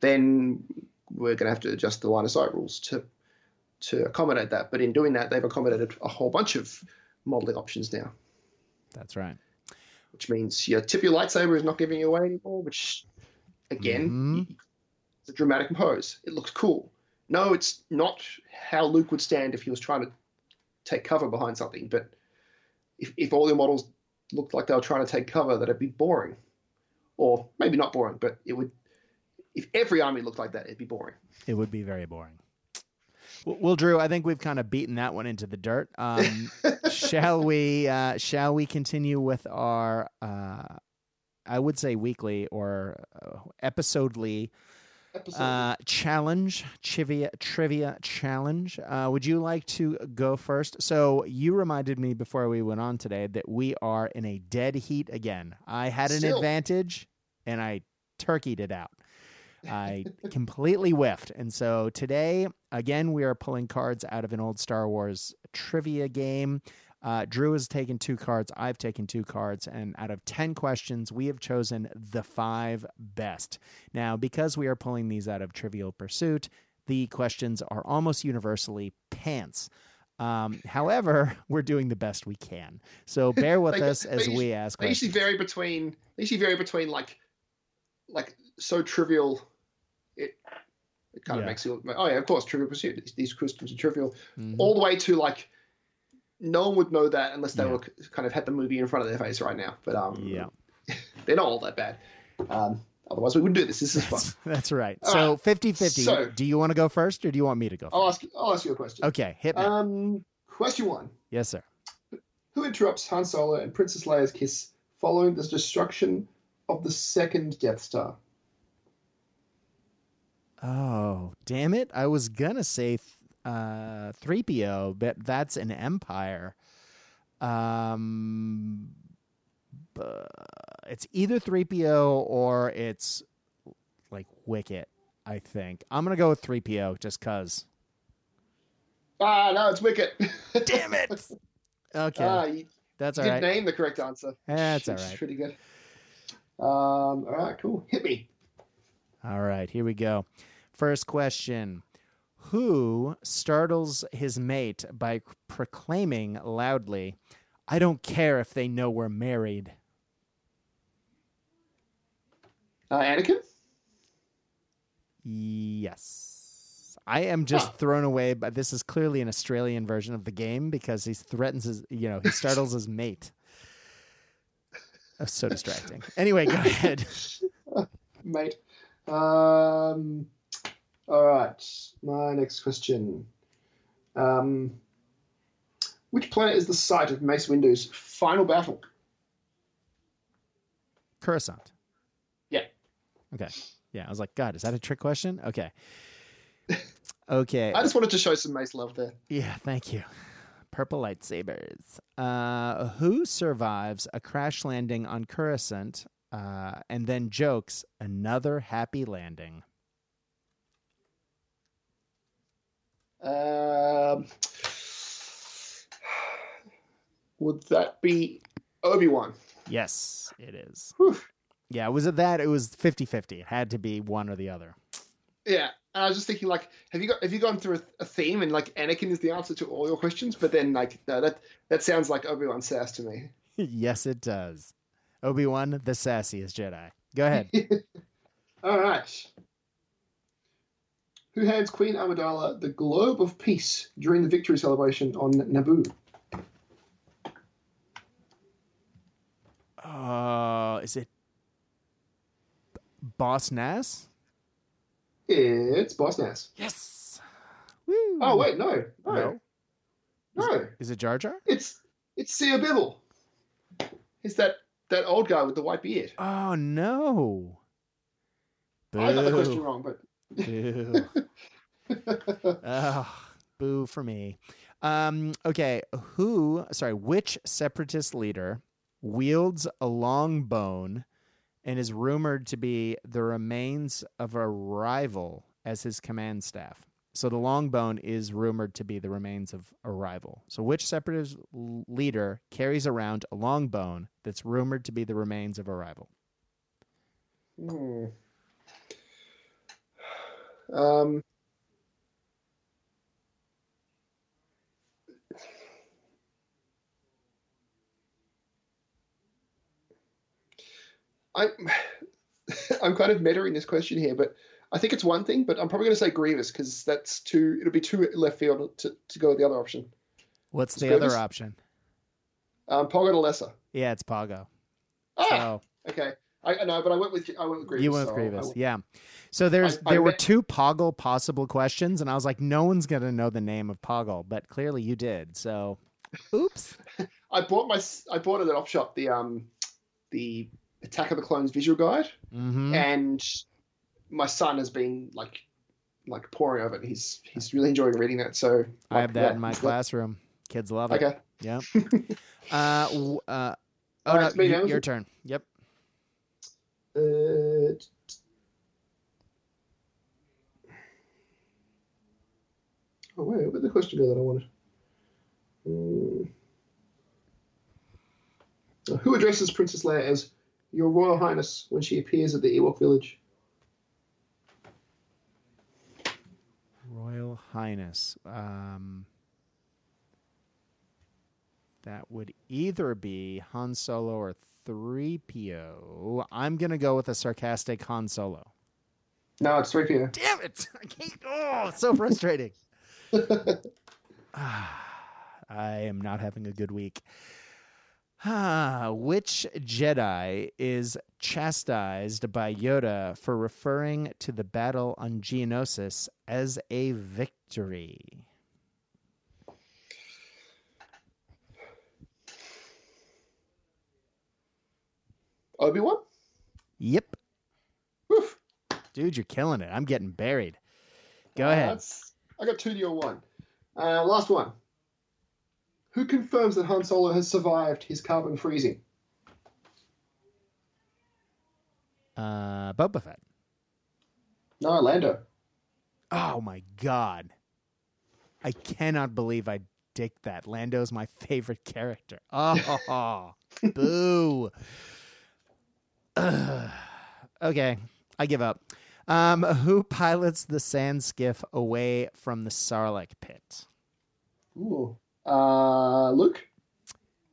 then we're going to have to adjust the line of sight rules to to accommodate that. But in doing that, they've accommodated a whole bunch of modeling options now, That's right. which means your tip of your lightsaber is not giving you away anymore. Which, again, Mhm. it's a dramatic pose. It looks cool. No, it's not how Luke would stand if he was trying to take cover behind something. But if, if all your models looked like they were trying to take cover, that'd be boring. Or maybe not boring, but it would. If every army looked like that, it'd be boring. It would be very boring. Well, Drew, I think we've kind of beaten that one into the dirt. Um, shall we? Uh, shall we continue with our? Uh, I would say weekly or uh, episodely Episode. uh, challenge trivia trivia challenge. Uh, would you like to go first? So you reminded me before we went on today that we are in a dead heat again. I had an Still. advantage, and I turkeyed it out. I completely whiffed. And so today, again, we are pulling cards out of an old Star Wars trivia game. Uh, Drew has taken two cards. I've taken two cards. And out of 10 questions, we have chosen the five best. Now, because we are pulling these out of Trivial Pursuit, the questions are almost universally pants. Um, however, we're doing the best we can. So bear with They- us as we ask they usually questions. vary between. They usually vary between like, like so trivial. It it kind Yeah. of makes you. Look oh yeah, of course, Trivial Pursuit. These, questions are trivial. Mhm. all the way to like no one would know that unless they Yeah. were kind of had the movie in front of their face right now. But um, Yeah. they're not all that bad. Um, otherwise, we wouldn't do this. This is fun. That's right. All So right. 50 50. So- do you want to go first or do you want me to go first? I'll ask. I'll ask you a question. Okay, hit me. Um, question one: yes, sir. Who interrupts Han Solo and Princess Leia's kiss following the destruction of the second Death Star? Oh, damn it. I was going to say uh 3PO, but that's an empire. Um it's either 3PO or it's like Wicket, I think. I'm going to go with 3PO just cuz. Ah, no, it's Wicket. Damn it. Okay. ah, you that's all did name the correct answer. That's all right. Pretty good. Um, all right, cool. Hit me. All right, here we go. First question Who startles his mate by proclaiming loudly, I don't care if they know we're married? Uh, Anakin? Yes. I am just Huh. thrown away, but this is clearly an Australian version of the game because he threatens his, you know, he startles his mate. That's so distracting. Anyway, go ahead. Mate. Um, all right. My next question. Um, which planet is the site of Mace Windu's final battle? Coruscant. Yeah. Okay. Yeah, I was like, God, is that a trick question? Okay. Okay. I just wanted to show some Mace love there. Yeah, thank you. Purple lightsabers. Uh, who survives a crash landing on Coruscant uh, and then jokes another happy landing? Um, would that be Obi Wan? Yes, it is. Whew. Yeah, was it that? It was 50 50. It had to be one or the other. Yeah, and I was just thinking, like, have you got have you gone through a, a theme and like Anakin is the answer to all your questions? But then, like, no, that that sounds like Obi Wan sass to me. yes, it does. Obi Wan, the sassiest Jedi. Go ahead. All right. Who hands Queen Amidala the Globe of Peace during the victory celebration on Naboo? uh, is it Boss Nass? It's Boss Nass. Yes. Woo. Oh wait, no, no, No. no. Is it Jar Jar? It's it's Sio Bibble. It's that that old guy with the white beard. Oh no. I got the question wrong, but Boo. oh, boo for me. Um, okay, who, sorry, which separatist leader wields a long bone and is rumored to be the remains of a rival as his command staff? So the long bone is rumored to be the remains of a rival. So which separatist leader carries around a long bone that's rumored to be the remains of a rival? Hmm. Um, I, I'm kind of mettering this question here, but I think it's one thing, but I'm probably going to say Grievous because that's too. It'll be too left field to, to go with the other option. What's the Grievous? other option? Um, Poggle the Lesser. Yeah, it's Poggle. Ah, So okay. I know, but I went with I went with Grievous. You went with so Grievous, went- yeah. So there's I- I there were two Poggle possible questions, and I was like, no one's gonna know the name of Poggle, but clearly you did. So, oops. I bought my I bought it at Opshop the um the Attack of the Clones visual guide, hmm and my son has been like like pouring over it. He's he's really enjoying reading that. So I have that yeah, in my classroom. Kids love it. Okay. Yep. uh, uh, oh right, no, it's me y- your turn. Yep. Uh, oh wait, where did the question go that I wanted? Uh, who addresses Princess Leia as Your Royal Highness when she appears at the Ewok village? Royal Highness. Um, that would either be Han Solo or 3PO. I'm going to go with a sarcastic Han Solo. No, it's 3PO. Damn it! I can't. Oh, so frustrating. I am not having a good week. Ah, which Jedi is chastised by Yoda for referring to the battle on Geonosis as a victory? Obi Wan? Yep. Woof. dude, you're killing it. I'm getting buried. Go Uh, ahead. I got two to your one. Uh, last one. Who confirms that Han Solo has survived his carbon freezing? Uh, Boba Fett. No, Lando. Oh my god. I cannot believe I dick that. Lando's my favorite character. Oh, boo. Ugh. okay, I give up. Um, who pilots the sand skiff away from the Sarlacc pit? Ooh. Uh, Luke.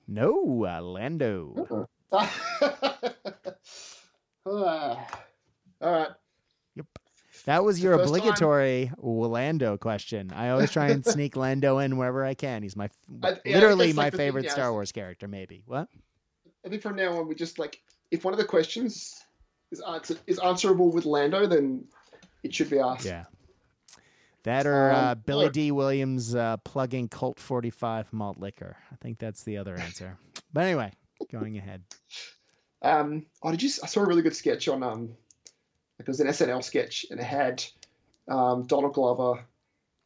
No, uh, Lando. Uh-uh. All right. Yep. That was your first time- obligatory Lando question. I always try and sneak Lando in wherever I can. He's my I- yeah, literally my like the thing, favorite yeah. Star Wars character. Maybe what? I think from now on we just like if one of the questions is answer, is answerable with Lando, then it should be asked. Yeah. That or uh, Um, Billy look. D. Williams uh, plugging Colt 45 malt liquor. I think that's the other answer. But anyway, going ahead. Um, oh, did you? I saw a really good sketch on um, like it was an SNL sketch, and it had um, Donald Glover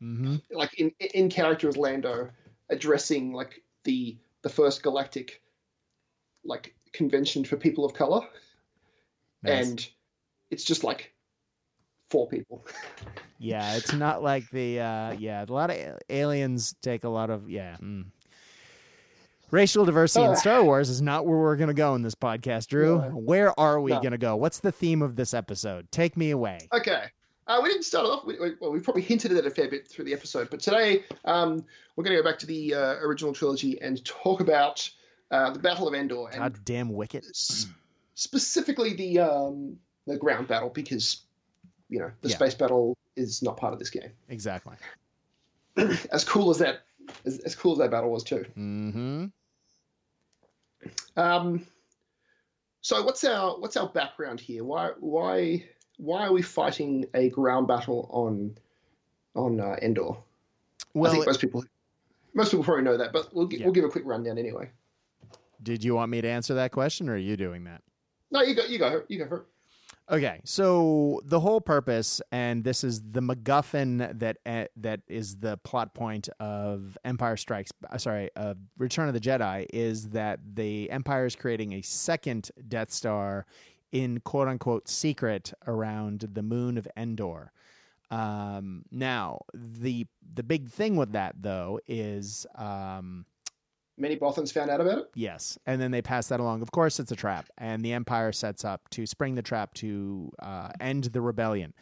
hmm like in in character as Lando addressing like the the first galactic like convention for people of color, Nice. and it's just like four people. Yeah, it's not like the uh, yeah. A lot of aliens take a lot of yeah. mm. Racial diversity in Uh. Star Wars is not where we're going to go in this podcast, Drew. No. Where are we No. going to go? What's the theme of this episode? Take me away. Okay. Uh, we didn't start off. We, we- well, we probably hinted at it a fair bit through the episode, but today um, we're going to go back to the uh, original trilogy and talk about uh, the Battle of Endor and God damn Wicket. s- specifically the um, the ground battle because you know the Yeah. space battle is not part of this game. Exactly. As cool as that, as, as cool as that battle was too. Mm-hmm. Um, so what's our what's our background here? Why why why are we fighting a ground battle on on uh, Endor? I Well, think most people most people probably know that, but we'll, Yeah. we'll give a quick rundown anyway. Did you want me to answer that question, or are you doing that? No, you go you go you go for it. Okay, so the whole purpose, and this is the MacGuffin that uh, that is the plot point of Empire Strikes. uh, Sorry, of Return of the Jedi is that the Empire is creating a second Death Star in quote unquote secret around the moon of Endor. Um, now, the the big thing with that though is um, Many Bothans found out about it. Yes, and then they pass that along. Of course, it's a trap, and the Empire sets up to spring the trap to uh, end the rebellion.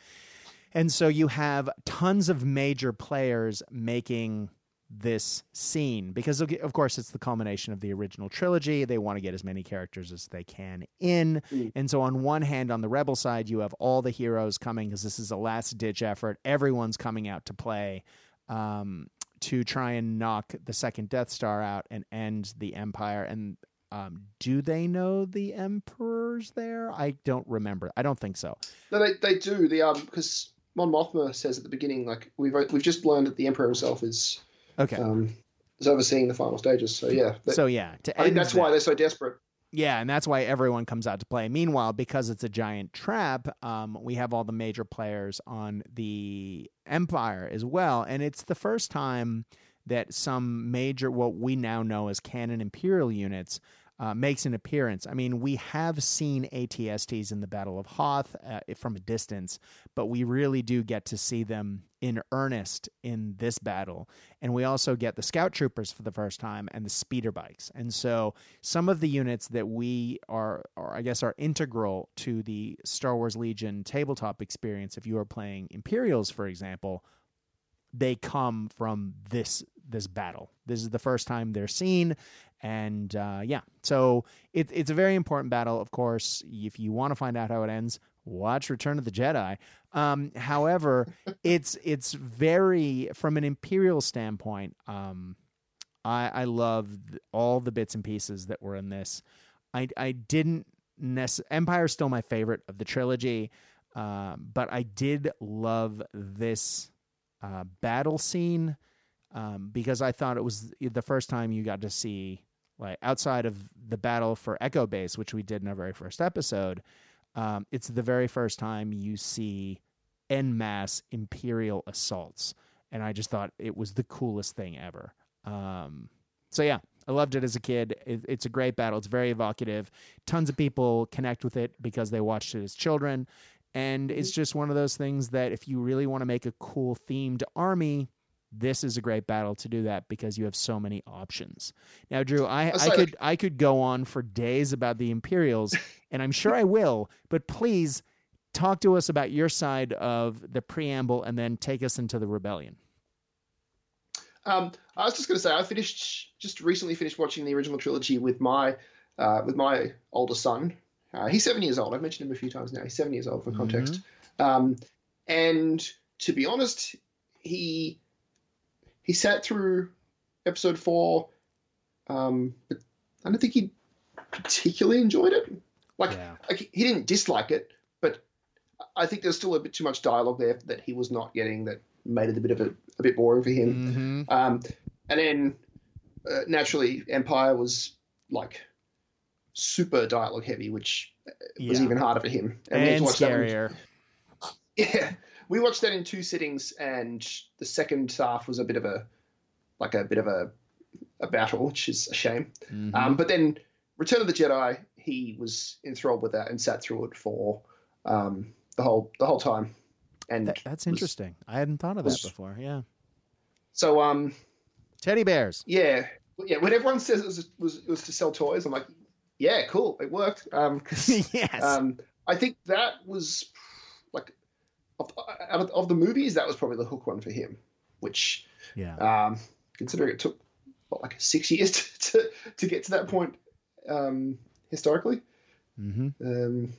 And so you have tons of major players making this scene because, of course, it's the culmination of the original trilogy. They want to get as many characters as they can in. Mm. And so, on one hand, on the rebel side, you have all the heroes coming because this is a last ditch effort. Everyone's coming out to play. Um, to try and knock the second Death Star out and end the Empire. And um, do they know the Emperor's there? I don't remember. I don't think so. No, they, they do. The um because Mon Mothma says at the beginning like we've we've just learned that the Emperor himself is Okay. um is overseeing the final stages. So yeah, that- so yeah, to I think that's that- why they're so desperate. Yeah, and that's why everyone comes out to play. Meanwhile, because it's a giant trap, um, we have all the major players on the Empire as well, and it's the first time that some major, what we now know as canon Imperial units, uh, makes an appearance. I mean, we have seen ATSTs in the Battle of Hoth uh, from a distance, but we really do get to see them in earnest in this battle. And we also get the scout troopers for the first time and the speeder bikes. And so some of the units that we are, are I guess, are integral to the Star Wars Legion tabletop experience. If you are playing Imperials, for example, they come from this this battle. This is the first time they're seen, and uh, yeah, so it, it's a very important battle. Of course, if you want to find out how it ends, watch Return of the Jedi. Um, however, it's it's very from an imperial standpoint. Um, I I love all the bits and pieces that were in this. I I didn't nec- Empire's still my favorite of the trilogy, uh, but I did love this uh, battle scene um, because I thought it was the first time you got to see like outside of the battle for Echo Base, which we did in our very first episode. um, it's the very first time you see en masse Imperial assaults, and I just thought it was the coolest thing ever. Um, so yeah, I loved it as a kid. It, it's a great battle. It's very evocative. Tons of people connect with it because they watched it as children, and it's just one of those things that if you really want to make a cool themed army, this is a great battle to do that because you have so many options. Now, Drew, I, I could I could go on for days about the Imperials, and I'm sure I will, but please talk to us about your side of the preamble and then take us into the rebellion. Um, I was just going to say I finished just recently finished watching the original trilogy with my uh, with my older son. Uh, he's seven years old. I've mentioned him a few times now. He's seven years old for context. Mm-hmm. Um, and to be honest, he he sat through episode four, um, but I don't think he particularly enjoyed it. Like, yeah. like he didn't dislike it, but I think there's still a bit too much dialogue there that he was not getting that made it a bit of a, a bit boring for him. Mm-hmm. Um, and then uh, naturally, Empire was like super dialogue heavy, which was yeah. even harder for him. And, and scarier. yeah, we watched that in two sittings, and the second half was a bit of a like a bit of a a battle, which is a shame. Mm-hmm. Um, but then Return of the Jedi, he was enthralled with that and sat through it for um, the whole the whole time. And that, that's was, interesting. I hadn't thought of was, that before. Yeah. So um, teddy bears. Yeah, yeah. When everyone says it was, it was, it was to sell toys, I'm like, yeah, cool, it worked. Um, yes. Um, I think that was like of, of, of, the movies, that was probably the hook one for him. Which, yeah, um, considering it took what, like six years to, to, to get to that point um, historically. Mm-hmm. Um,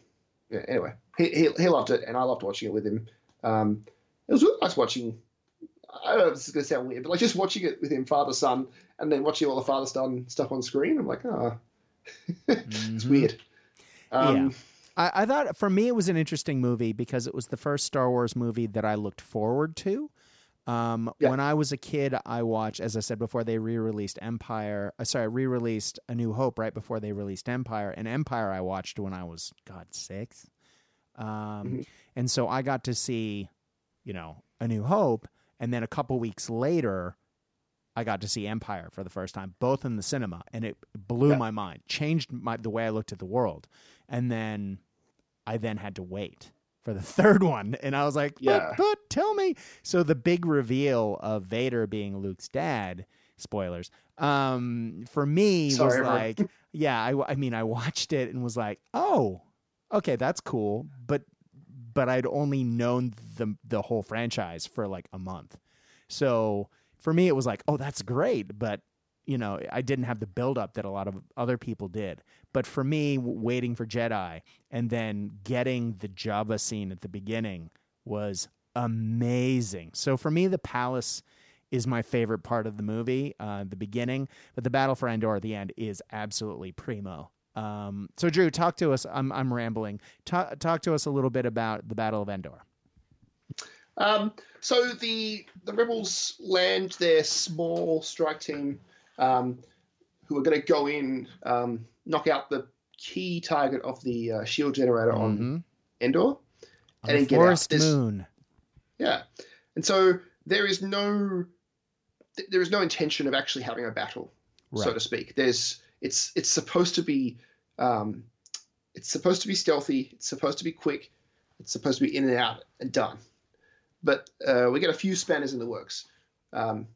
yeah, anyway, he, he, he loved it, and I loved watching it with him. Um, it was really nice watching. I don't know if this is going to sound weird, but like just watching it with him, father son, and then watching all the father son stuff on screen. I'm like, oh, mm-hmm. it's weird. Um, yeah. I, I, thought for me it was an interesting movie because it was the first Star Wars movie that I looked forward to. Um, yeah. When I was a kid, I watched, as I said before, they re-released Empire. Uh, sorry, re-released A New Hope right before they released Empire. And Empire I watched when I was God six. Um, mm-hmm. And so I got to see, you know, A New Hope. And then a couple weeks later, I got to see Empire for the first time, both in the cinema. And it blew yeah. my mind, changed my, the way I looked at the world. And then I then had to wait for the third one. And I was like, but, yeah. but tell me. So the big reveal of Vader being Luke's dad, spoilers, um, for me Sorry, was like, yeah, I, I mean, I watched it and was like, oh, okay, that's cool. But but I'd only known the the whole franchise for like a month. So for me it was like, oh, that's great, but you know, I didn't have the buildup that a lot of other people did. But for me, waiting for Jedi and then getting the Jabba scene at the beginning was amazing. So for me, the palace is my favorite part of the movie, uh, the beginning, but the battle for Endor at the end is absolutely primo. Um, so Drew, talk to us. I'm I'm rambling. Talk talk to us a little bit about the Battle of Endor. Um, so the the rebels land their small strike team, um, who are going to go in, um, knock out the key target of the uh, shield generator mm-hmm. on Endor, on and then get out. This, moon. Yeah, and so there is no there is no intention of actually having a battle, right. so to speak. There's it's it's supposed to be um, it's supposed to be stealthy. It's supposed to be quick. It's supposed to be in and out and done. But uh, we get a few spanners in the works. Um,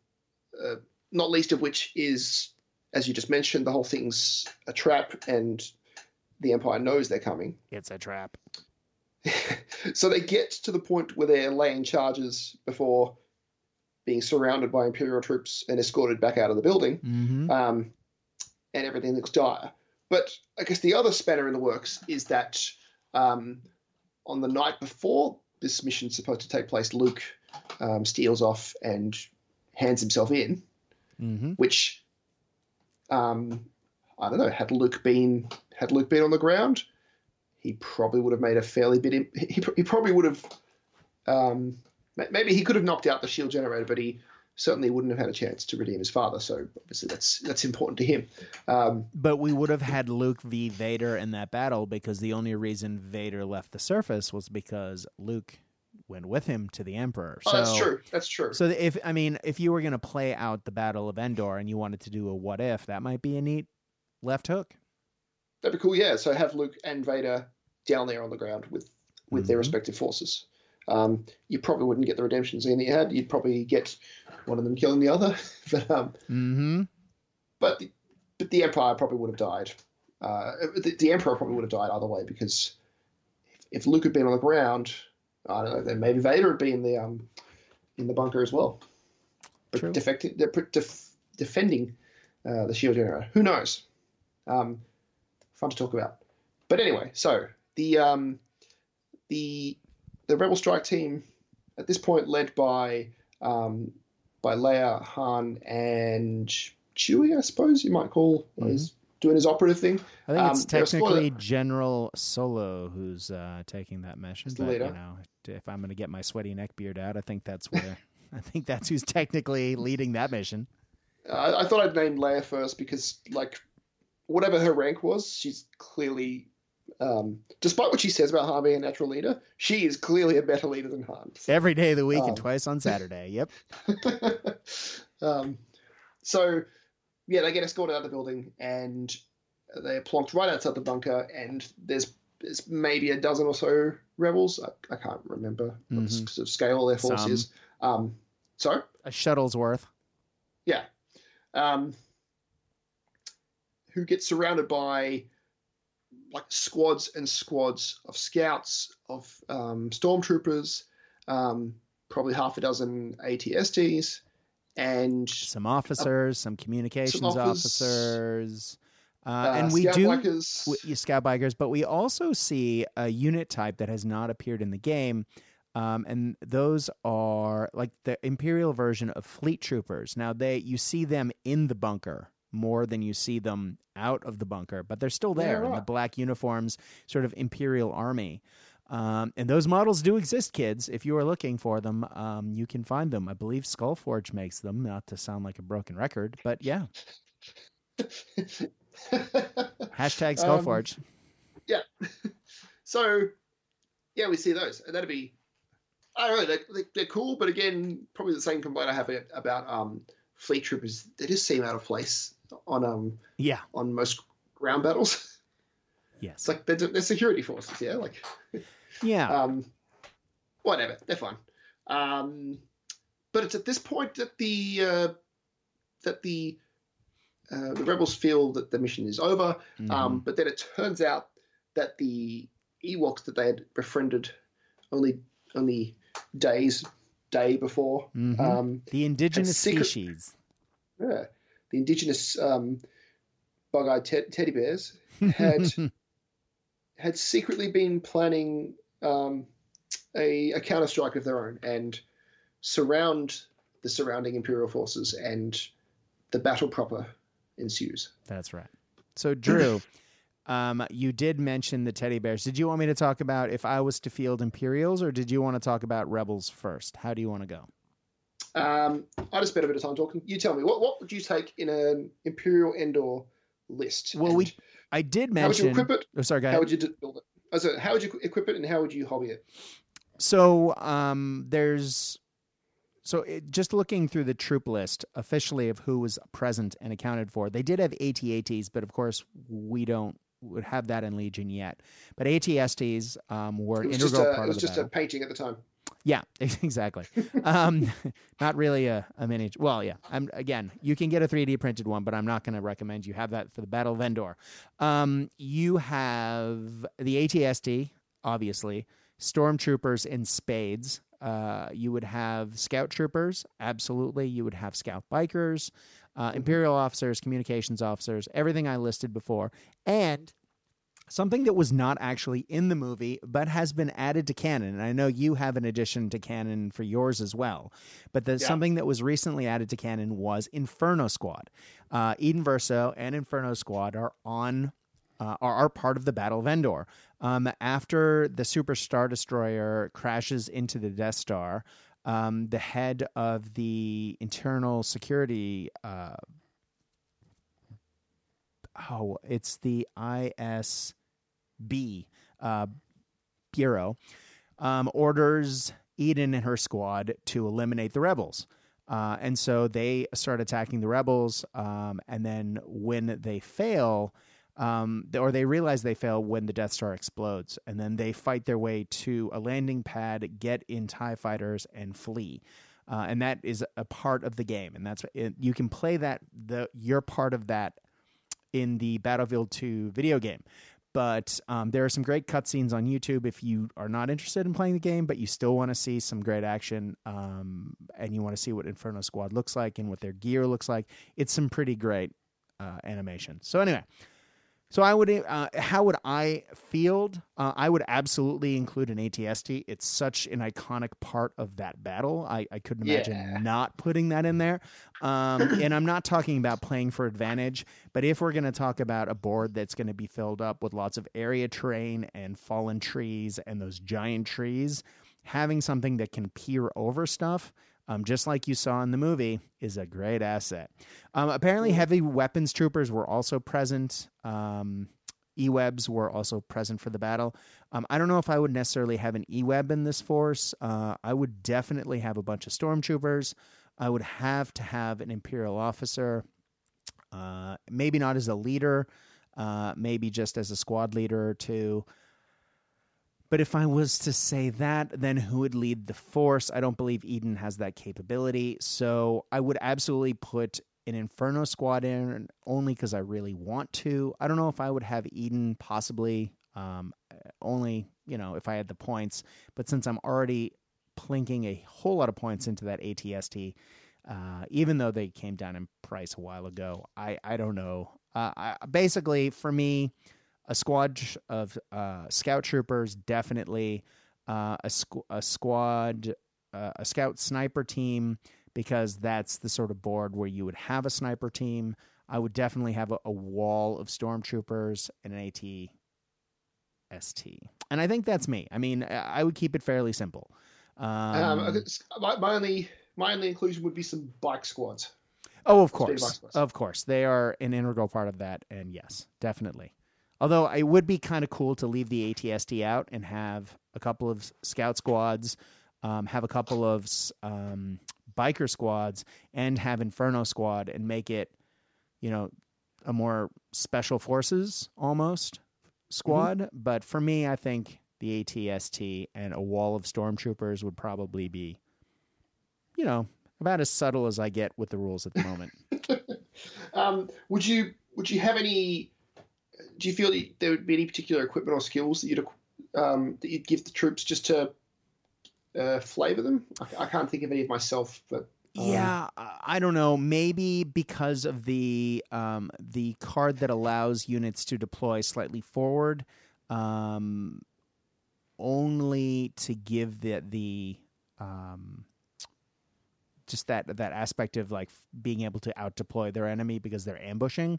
uh, not least of which is, as you just mentioned, the whole thing's a trap, and the Empire knows they're coming. It's a trap. so they get to the point where they're laying charges before being surrounded by Imperial troops and escorted back out of the building. Mm-hmm. Um, and everything looks dire. But I guess the other spanner in the works is that um, on the night before this mission's supposed to take place, Luke um, steals off and hands himself in, mm-hmm. which um, I don't know. Had Luke been had Luke been on the ground, he probably would have made a fairly bit. He, he probably would have. Um, maybe he could have knocked out the shield generator, but he certainly wouldn't have had a chance to redeem his father. So obviously that's that's important to him. Um, But we would have had Luke v. Vader in that battle because the only reason Vader left the surface was because Luke went with him to the Emperor. oh, that's true. That's true. So if I mean, if you were going to play out the Battle of Endor and you wanted to do a what if, that might be a neat left hook. That'd be cool. Yeah. So have Luke and Vader down there on the ground with with their Mhm. respective forces. Um, you probably wouldn't get the redemption scene that you had. You'd probably get one of them killing the other. but um, Mm-hmm. but the, but the Empire probably would have died. Uh, the, the Emperor probably would have died either way because if, if Luke had been on the ground, I don't know, then maybe Vader would be in the um, in the bunker as well, but True. defecting, de- def, defending uh, the shield generator. Who knows? Um, fun to talk about. But anyway, so the um, the the Rebel Strike team at this point led by um, by Leia, Han, and Chewie, I suppose you might call is doing his operative thing. I think it's Um, technically General Solo who's uh, taking that mission. But you leader. know, if I'm going to get my sweaty neck beard out, I think that's where I think that's who's technically leading that mission. I, I thought I'd name Leia first because, like, whatever her rank was, she's clearly, um, despite what she says about Han being a natural leader, she is clearly a better leader than Han. Every day of the week Um, and twice on Saturday. Yep. um, so, yeah, they get escorted out of the building and they're plonked right outside the bunker, and there's there's maybe a dozen or so rebels. I, I can't remember what Mhm. sort of scale their force Some. is. Um, sorry? A shuttle's worth. Yeah. Um, who get surrounded by like squads and squads of scouts, of um, stormtroopers, um, probably half a dozen ATSTs, and Some officers, some communications officers, officers. Uh, uh, and we scout do bikers. scout bikers, but we also see a unit type that has not appeared in the game. Um, and those are like the imperial version of fleet troopers. Now they you see them in the bunker more than you see them out of the bunker, but they're still Yeah, there in the black uniforms, sort of imperial army. Um, and those models do exist, kids. If you are looking for them, um, you can find them. I believe Skullforge makes them, not to sound like a broken record, but yeah. Hashtag Um, yeah. so, yeah, we see those, and that'd be. I don't know. They're, they're cool, but again, probably the same complaint I have about um, fleet troopers. They just seem out of place on um yeah. on most ground battles. Yes. It's like they're, they're security forces, yeah. Like, yeah. um, whatever, they're fine. Um, but it's at this point that the uh, that the uh, the rebels feel that the mission is over. Mhm. Um, but then it turns out that the Ewoks that they had befriended only only days day before, Mhm. um, the indigenous secret- species. yeah, the indigenous um, bug-eyed te- teddy bears had had secretly been planning um, a, a counter strike of their own and surround the surrounding imperial forces, and the battle proper ensues. That's right. So, Drew, um, you did mention the teddy bears. Did you want me to talk about if I was to field Imperials, or did you want to talk about Rebels first? How do you want to go? Um, I just spent a bit of time talking. You tell me what what would you take in an Imperial Endor list? Well, we I did mention. how would you equip it? Oh, sorry, go How would you build it? So how would you equip it, and how would you hobby it? So um, there's so it, just looking through the troop list officially of who was present and accounted for. They did have AT-ATs, but of course we don't would have that in Legion yet. But ATSTs um, were It an was integral just a, part it was of the just battle. a painting at the time. Yeah, exactly. um, not really a, a miniature. Well, yeah. I'm again. You can get a 3D printed one, but I'm not going to recommend you have that for the Battle of Endor. Um, you have the ATST, obviously, stormtroopers in spades. Uh, you would have scout troopers, absolutely. You would have scout bikers, uh, imperial officers, communications officers, everything I listed before, and something that was not actually in the movie but has been added to canon and i know you have an addition to canon for yours as well but the, Yeah. something that was recently added to canon was inferno squad uh, Eden Versio and inferno squad are on uh, are, are part of the battle of endor um, after the super star destroyer crashes into the death star um, the head of the internal security. Uh, oh, it's the ISB uh, bureau. Um, orders Eden and her squad to eliminate the rebels. Uh, and so they start attacking the rebels. Um, and then when they fail, um, or they realize they fail when the Death Star explodes, and then they fight their way to a landing pad, get in Tie fighters, and flee. Uh, and that is a part of the game, and that's it, you can play that the you're part of that in the Battlefront 2 video game. But um, there are some great cutscenes on YouTube if you are not interested in playing the game, but you still want to see some great action um, and you want to see what Inferno Squad looks like and what their gear looks like. It's some pretty great uh, animation. So, anyway, so I would, uh, how would I field? Uh, I would absolutely include an ATST. It's such an iconic part of that battle. I, I couldn't imagine Yeah. not putting that in there. Um, and I'm not talking about playing for advantage, but if we're going to talk about a board that's going to be filled up with lots of area terrain and fallen trees and those giant trees, having something that can peer over stuff. Um, just like you saw in the movie, is a great asset. Um, apparently, heavy weapons troopers were also present. Um, E-webs were also present for the battle. Um, I don't know if I would necessarily have an E-web in this force. Uh, I would definitely have a bunch of stormtroopers. I would have to have an imperial officer. Uh, maybe not as a leader, uh, maybe just as a squad leader or two. But if I was to say that, then who would lead the force? I don't believe Eden has that capability. So I would absolutely put an Inferno squad in only because I really want to. I don't know if I would have Eden possibly um, only, you know, if I had the points. But since I'm already plinking a whole lot of points into that ATST, uh, even though they came down in price a while ago, I, I don't know. Uh, I, basically, for me, a squad of uh, scout troopers definitely uh, a, squ- a squad uh, a scout sniper team because that's the sort of board where you would have a sniper team. I would definitely have a, a wall of stormtroopers and an at st and i think that's me. I mean i I would keep it fairly simple. Um, Um, my, my only my only inclusion would be some bike squads. Oh, of course, of course, they are an integral part of that, and yes, definitely. Although it would be kind of cool to leave the ATST out and have a couple of scout squads, um, have a couple of um, biker squads, and have Inferno squad, and make it, you know, a more special forces almost squad. But for me, I think the ATST and a wall of stormtroopers would probably be, you know, about as subtle as I get with the rules at the moment. Um, would you would you have any? Do you feel that there would be any particular equipment or skills that you'd um, that you'd give the troops just to uh, flavor them? I, I can't think of any of myself, but um, Yeah, I- don't know. Maybe because of the um, the card that allows units to deploy slightly forward, um, only to give the the um, just that that aspect of like being able to out deploy their enemy because they're ambushing.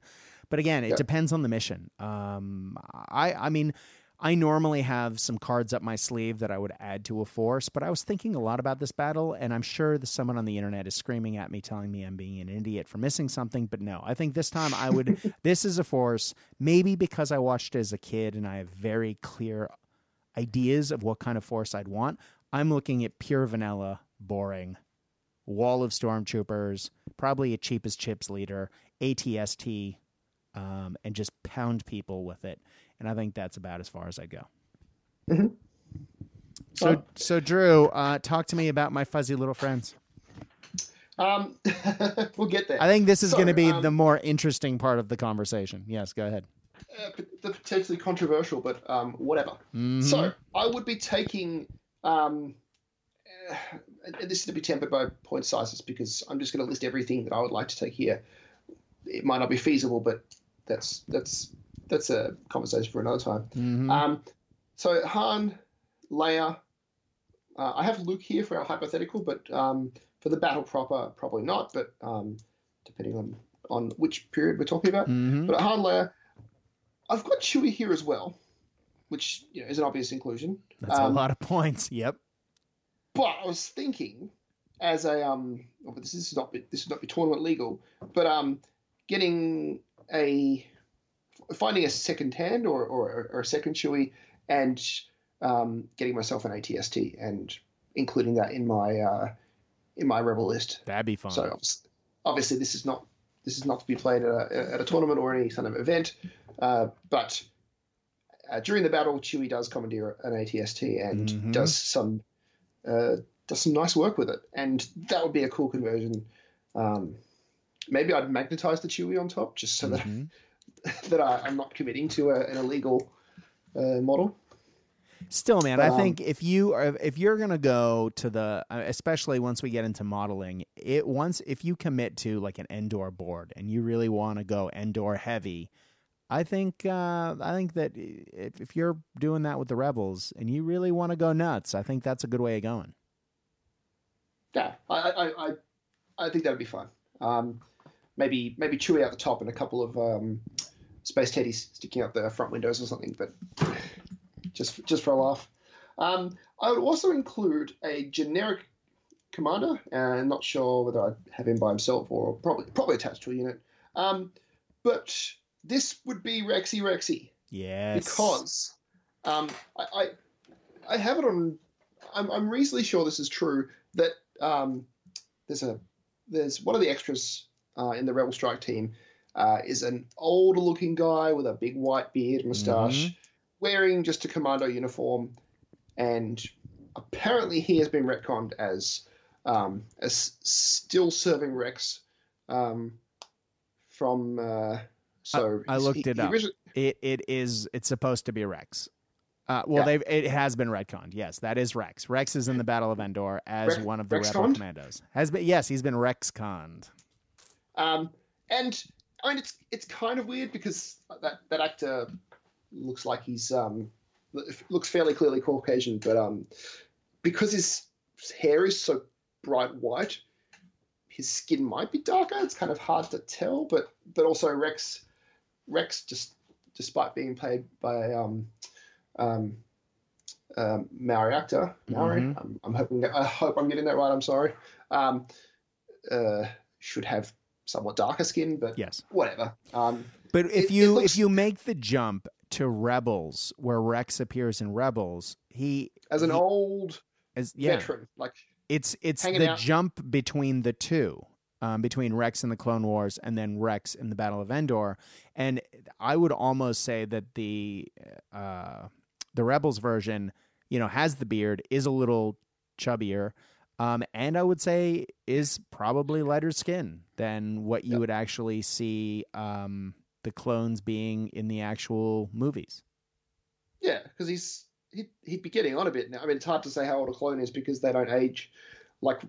But again, it Yeah. depends on the mission. Um, I I mean. I normally have some cards up my sleeve that I would add to a force, but I was thinking a lot about this battle, and I'm sure that someone on the internet is screaming at me, telling me I'm being an idiot for missing something. But no, I think this time I would. this is a force, maybe because I watched it as a kid and I have very clear ideas of what kind of force I'd want. I'm looking at pure vanilla, boring, wall of stormtroopers, probably a cheapest chips leader, ATST, um, and just pound people with it. And I think that's about as far as I go. Mhm. So, Well- so Drew, uh, talk to me about my fuzzy little friends. um, we'll get there. I think this is So, going to be um, the more interesting part of the conversation. Yes, go ahead. uh, the potentially controversial, but um, whatever. Mhm. So I would be taking. Um, uh, and this is to be tempered by point sizes because I'm just going to list everything that I would like to take here. It might not be feasible, but that's that's that's a conversation for another time. Mhm. Um, so Han, Leia. Uh, I have Luke here for our hypothetical, but um, for the battle proper, probably not. But um, depending on on which period we're talking about. Mhm. But Han Leia, I've got Chewie here as well, which you know, is an obvious inclusion. That's a um, lot of points. Yep. But I was thinking as a um, oh, but this is not this is not be tournament legal, but um, getting a finding a second hand or or, or a second Chewie and um, getting myself an ATST and including that in my uh, in my rebel list. That'd be fun. So obviously, this is not this is not to be played at a, at a tournament or any kind of event, uh, but uh, during the battle, Chewie does commandeer an ATST and Mhm. does some uh, does some nice work with it, and that would be a cool conversion. Um, maybe I'd magnetize the Chewie on top just so Mhm. that that I, I'm not committing to a, an illegal uh, model. Still, man, But, I um, think if you are if you're gonna go to the, uh, especially once we get into modeling, it once if you commit to like an Endor board and you really want to go Endor heavy, I think uh, I think that if, if you're doing that with the rebels and you really want to go nuts, I think that's a good way of going. Yeah, I I, I, I think that'd be fun. Um, maybe maybe Chewie out the top and a couple of um, space teddies sticking out the front windows or something, but just just for a laugh. Um, I would also include a generic commander, and not sure whether I'd have him by himself or probably probably attached to a unit. Um, but this would be Rexy Rexy Yes, because um, I, I I have it on. I'm, I'm reasonably sure this is true that um, there's a there's one of the extras uh, in the Rebel Strike team uh, is an older looking guy with a big white beard and mustache, wearing just a commando uniform, and apparently he has been retconned as um, as still serving Rex um, from. Uh, so I looked he- it up. it it is it's supposed to be Rex. Uh, well, Yeah. they've it has been retconned. Yes, that is Rex. Rex is in the Battle of Endor as Rex- one of the rebel Rexconned? commandos. Has been yes, he's been Rex conned. Um, and I mean, it's it's kind of weird because that that actor looks like he's um looks fairly clearly Caucasian, but um because his hair is so bright white, his skin might be darker. It's kind of hard to tell, but but also Rex Rex just despite being played by um um um, Maori actor Maori. Mhm. I'm, I'm hoping I hope I'm getting that right. I'm sorry. Um, uh, should have somewhat darker skin, but Yes. whatever. Um, But if it you looks- if you make the jump to Rebels, where Rex appears in Rebels, he as an he- old as yeah, veteran, like it's it's the out. jump between the two, um, between Rex in the Clone Wars and then Rex in the Battle of Endor, and I would almost say that the uh, the Rebels version, you know, has the beard, is a little chubbier. Um, and I would say is probably lighter skin than what you Yeah. would actually see um, the clones being in the actual movies. yeah, because he's he'd, he'd be getting on a bit now. I mean, it's hard to say how old a clone is because they don't age like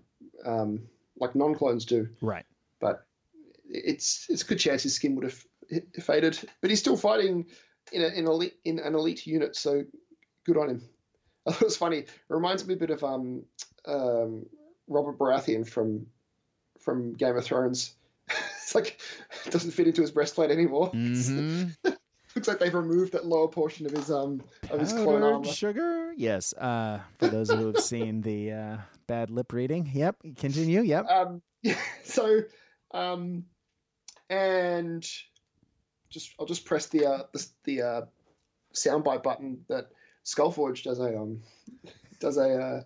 um, like non clones do. Right. but it's it's a good chance his skin would have faded. But he's still fighting in a, in elite in an elite unit, so good on him. I thought it was funny. It reminds me a bit of um, um, Robert Baratheon from from Game of Thrones. it's like it doesn't fit into his breastplate anymore. Mm-hmm. Looks like they've removed that lower portion of his um of his clone armor. sugar. Yes. Uh, for those who have seen the uh, bad lip reading. Yep. Continue. Yep. Um, so, um, and just I'll just press the uh, the, the uh, soundbite button that Skullforge does a um does a uh,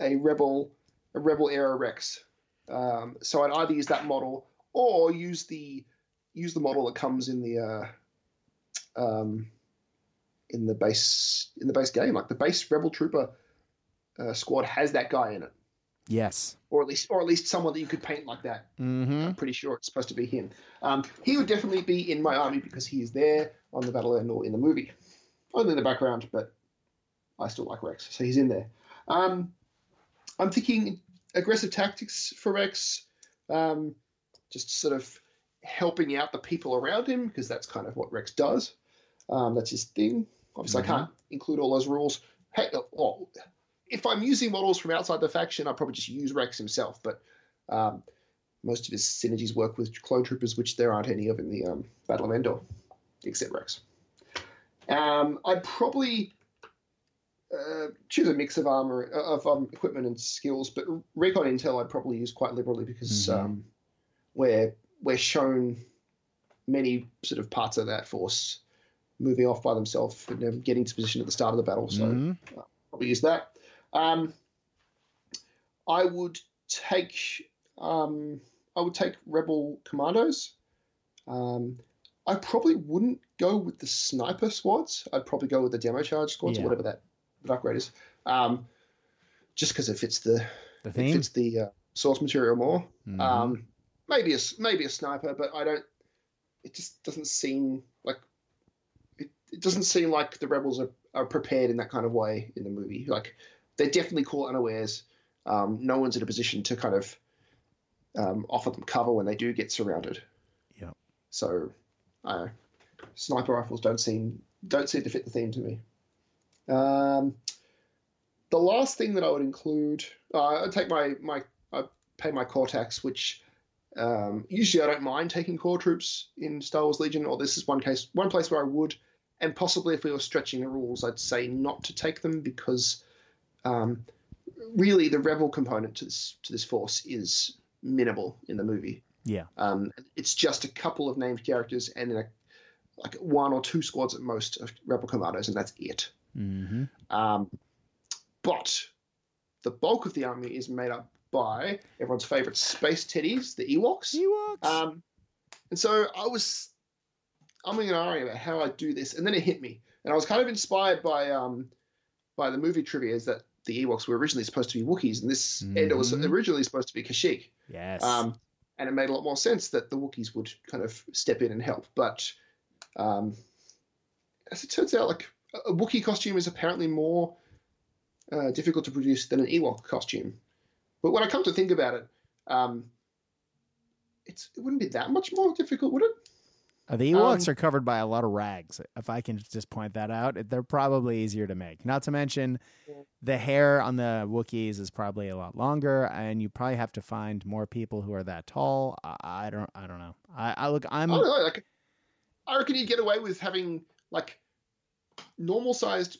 a rebel a rebel era Rex. Um, so I'd either use that model or use the use the model that comes in the uh, um, in the base in the base game. Like the base Rebel Trooper uh, squad has that guy in it Yes. or at least or at least someone that you could paint like that. Mm-hmm. I'm pretty sure it's supposed to be him. Um, he would definitely be in my army because he is there on the Battle of Endor in the movie, only in the background, but I still like Rex, so he's in there. Um, I'm thinking aggressive tactics for Rex, um, just sort of helping out the people around him because that's kind of what Rex does. Um, that's his thing. Obviously, Mhm. I can't include all those rules. Hey, well, if I'm using models from outside the faction, I'd probably just use Rex himself. But um, most of his synergies work with clone troopers, which there aren't any of in the um, Battle of Endor, except Rex. Um, I'd probably uh, choose a mix of armor of um, equipment and skills, but recon intel I'd probably use quite liberally because Mhm. um, we're we're shown many sort of parts of that force moving off by themselves and getting to position at the start of the battle. So Mhm. probably use that. Um, I would take um, I would take rebel commandos. Um, I probably wouldn't go with the sniper squads. I'd probably go with the demo charge squads, Yeah. or whatever that, upgrade is. Um, just because it fits the The it fits the uh, source material more. Mhm. Um, maybe a maybe a sniper, but I don't. It just doesn't seem like it. It doesn't seem like the rebels are, are prepared in that kind of way in the movie. Like they're definitely caught unawares. Um, no one's in a position to kind of um, offer them cover when they do get surrounded. Yep. So, I don't sniper rifles don't seem don't seem to fit the theme to me. Um, the last thing that I would include, uh, I take my my I pay my core tax, which um, usually I don't mind taking core troops in Star Wars Legion, or this is one case, one place where I would, and possibly if we were stretching the rules, I'd say not to take them because um, really the rebel component to this to this force is minimal in the movie. Yeah. Um, it's just a couple of named characters and a, like one or two squads at most of rebel commandos, and that's it. Mhm. Um, but the bulk of the army is made up by everyone's favorite space teddies, the Ewoks. Ewoks. Um, and so I was umming and ahhing about how I do this, and then it hit me, and I was kind of inspired by um, by the movie trivia is that the Ewoks were originally supposed to be Wookiees, and this and it was originally supposed to be Kashyyyk. yes. Um, and it made a lot more sense that the Wookiees would kind of step in and help. But um, as it turns out, like a Wookiee costume is apparently more uh, difficult to produce than an Ewok costume. But when I come to think about it, um, it's it wouldn't be that much more difficult, would it? Uh, the Ewoks um, are covered by a lot of rags. If I can just point that out, they're probably easier to make. Not to mention, the hair on the Wookiees is probably a lot longer, and you probably have to find more people who are that tall. I, I don't. I don't know. I, I look. I'm. I don't know. Like, I reckon you'd get away with having like normal sized,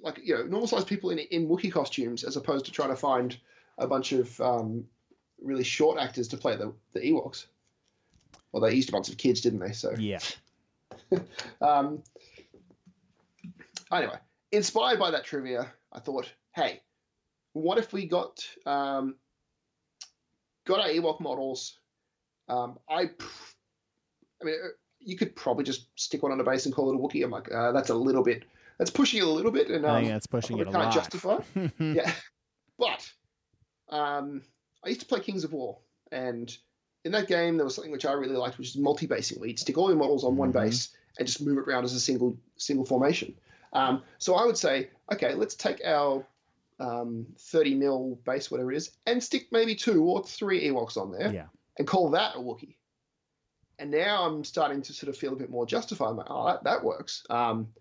like you know, normal sized people in in Wookiee costumes, as opposed to trying to find a bunch of um, really short actors to play the the Ewoks. Well, they used a bunch of kids, didn't they? So Yeah. um, anyway, inspired by that trivia, I thought, hey, what if we got um, got our Ewok models? Um, I, I mean, uh, you could probably just stick one on a base and call it a Wookiee. I'm like, uh, that's a little bit, that's pushing it a little bit, and I um, think that's pushing I it a lot. justify. yeah, but um, I used to play Kings of War, and in that game there was something which I really liked, which is multi-basing, where you'd stick all your models on one Mhm. base and just move it around as a single single formation. Um, so I would say, okay, let's take our um, 30 mil base, whatever it is, and stick maybe two or three Ewoks on there, Yeah. and call that a Wookiee. And now I'm starting to sort of feel a bit more justified. I'm like, oh, that, that works. Um,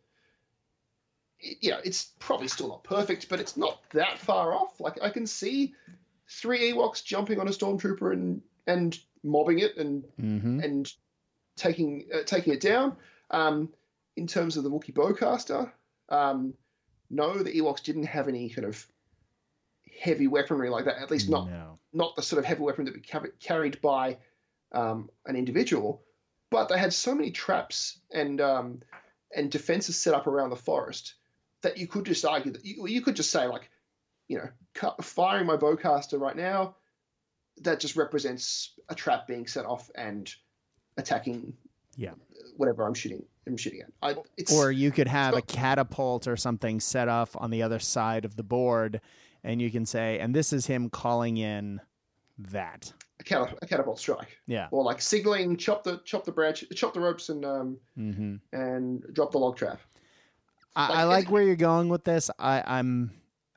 it- you know, it's probably still not perfect, but it's not that far off. Like I can see three Ewoks jumping on a stormtrooper and and mobbing it and hmm and taking uh, taking it down. Um, in terms of the Wookiee bowcaster, um, no, the Ewoks didn't have any kind of heavy weaponry like that. At least not No. not the sort of heavy weapon that be ca- carried by um, an individual, but they had so many traps and um, and defenses set up around the forest that you could just argue that you, you could just say like, you know, firing my bowcaster right now, that just represents a trap being set off and attacking. Yeah. Whatever I'm shooting, I'm shooting at. I, it's, Or you could have a catapult or something set off on the other side of the board, and you can say, and this is him calling in that. a, catapult, a catapult strike, Yeah. or like signaling, chop the chop the branch, chop the ropes, and um, hmm and drop the log trap. I, Like, I like where you're going with this. I, I'm.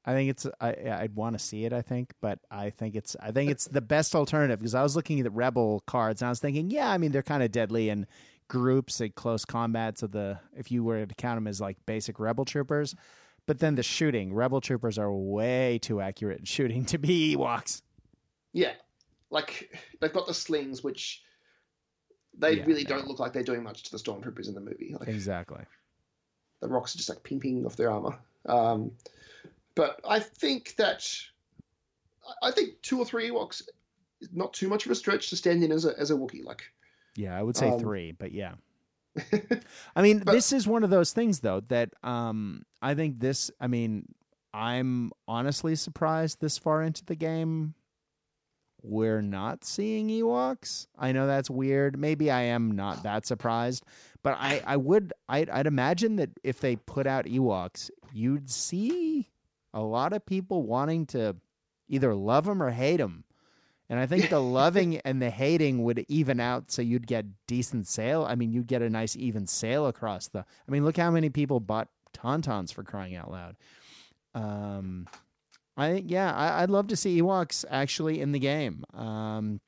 I think it's. I, I'd want to see it. I think, but I think it's. I think it's the best alternative because I was looking at the rebel cards and I was thinking, yeah, I mean they're kind of deadly in groups at close combat. So the if you were to count them as like basic rebel troopers, but then the shooting, rebel troopers are way too accurate in shooting to be Ewoks. Yeah, like they've got the slings, which they Yeah, really don't look like they're doing much to the stormtroopers in the movie. Like Exactly. the rocks are just like ping ping off their armor. Um, but I think that I think two or three Ewoks is not too much of a stretch to stand in as a as a Wookiee. Like, Yeah, I would say Um, three, but yeah. I mean, But- this is one of those things though that um I think this I mean, I'm honestly surprised this far into the game we're not seeing Ewoks. I know that's weird. Maybe I am not that surprised, but I I would I'd, I'd imagine that if they put out Ewoks, you'd see a lot of people wanting to either love them or hate them. And I think the loving and the hating would even out so you'd get decent sale. I mean, you'd get a nice even sale across the I mean, look how many people bought Tauntauns for crying out loud. Um I think yeah, I, I'd love to see Ewoks actually in the game. Um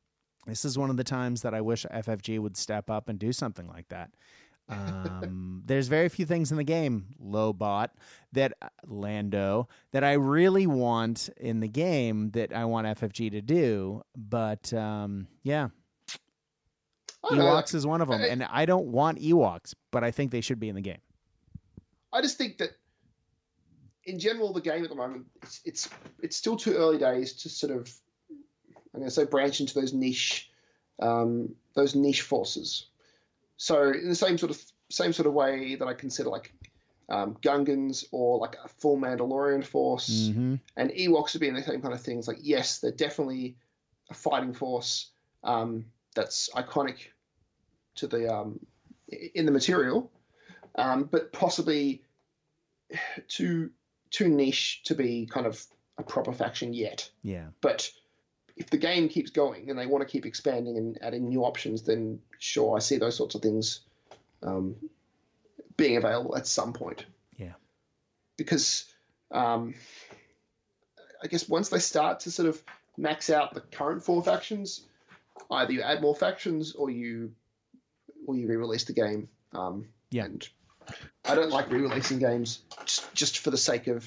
this is one of the times that I wish FFG would step up and do something like that. Um, there's very few things in the game, Lobot, that uh, Lando, that I really want in the game that I want FFG to do. But um, yeah, I don't know, Ewoks is one of them, I- and I don't want Ewoks, but I think they should be in the game. I just think that in general, the game at the moment, it's it's it's still too early days to sort of, I'm going to say, branch into those niche, um, those niche forces. So in the same sort of same sort of way that I consider like um, Gungans or like a full Mandalorian force Mm-hmm. and Ewoks would be in the same kind of things. Like yes, they're definitely a fighting force um, that's iconic to the um, in the material, um, but possibly too too niche to be kind of a proper faction yet. Yeah, But if the game keeps going and they want to keep expanding and adding new options, then sure, I see those sorts of things um, being available at some point. Yeah. Because um, I guess once they start to sort of max out the current four factions, either you add more factions or you or you re-release the game. Um, Yeah. And I don't like re-releasing games just just for the sake of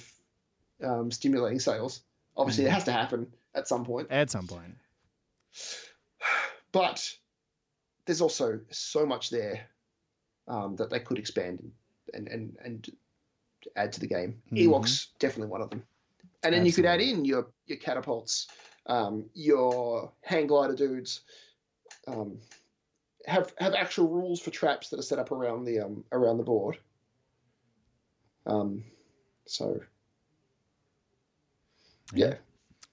um, stimulating sales. Obviously, it has to happen at some point. at some point. But there's also so much there um, that they could expand and, and, and add to the game. Mhm. Ewoks, definitely one of them. And then you could add in your, your catapults, um, your hang glider dudes, um, have have actual rules for traps that are set up around the um, around the board. Um, so yeah,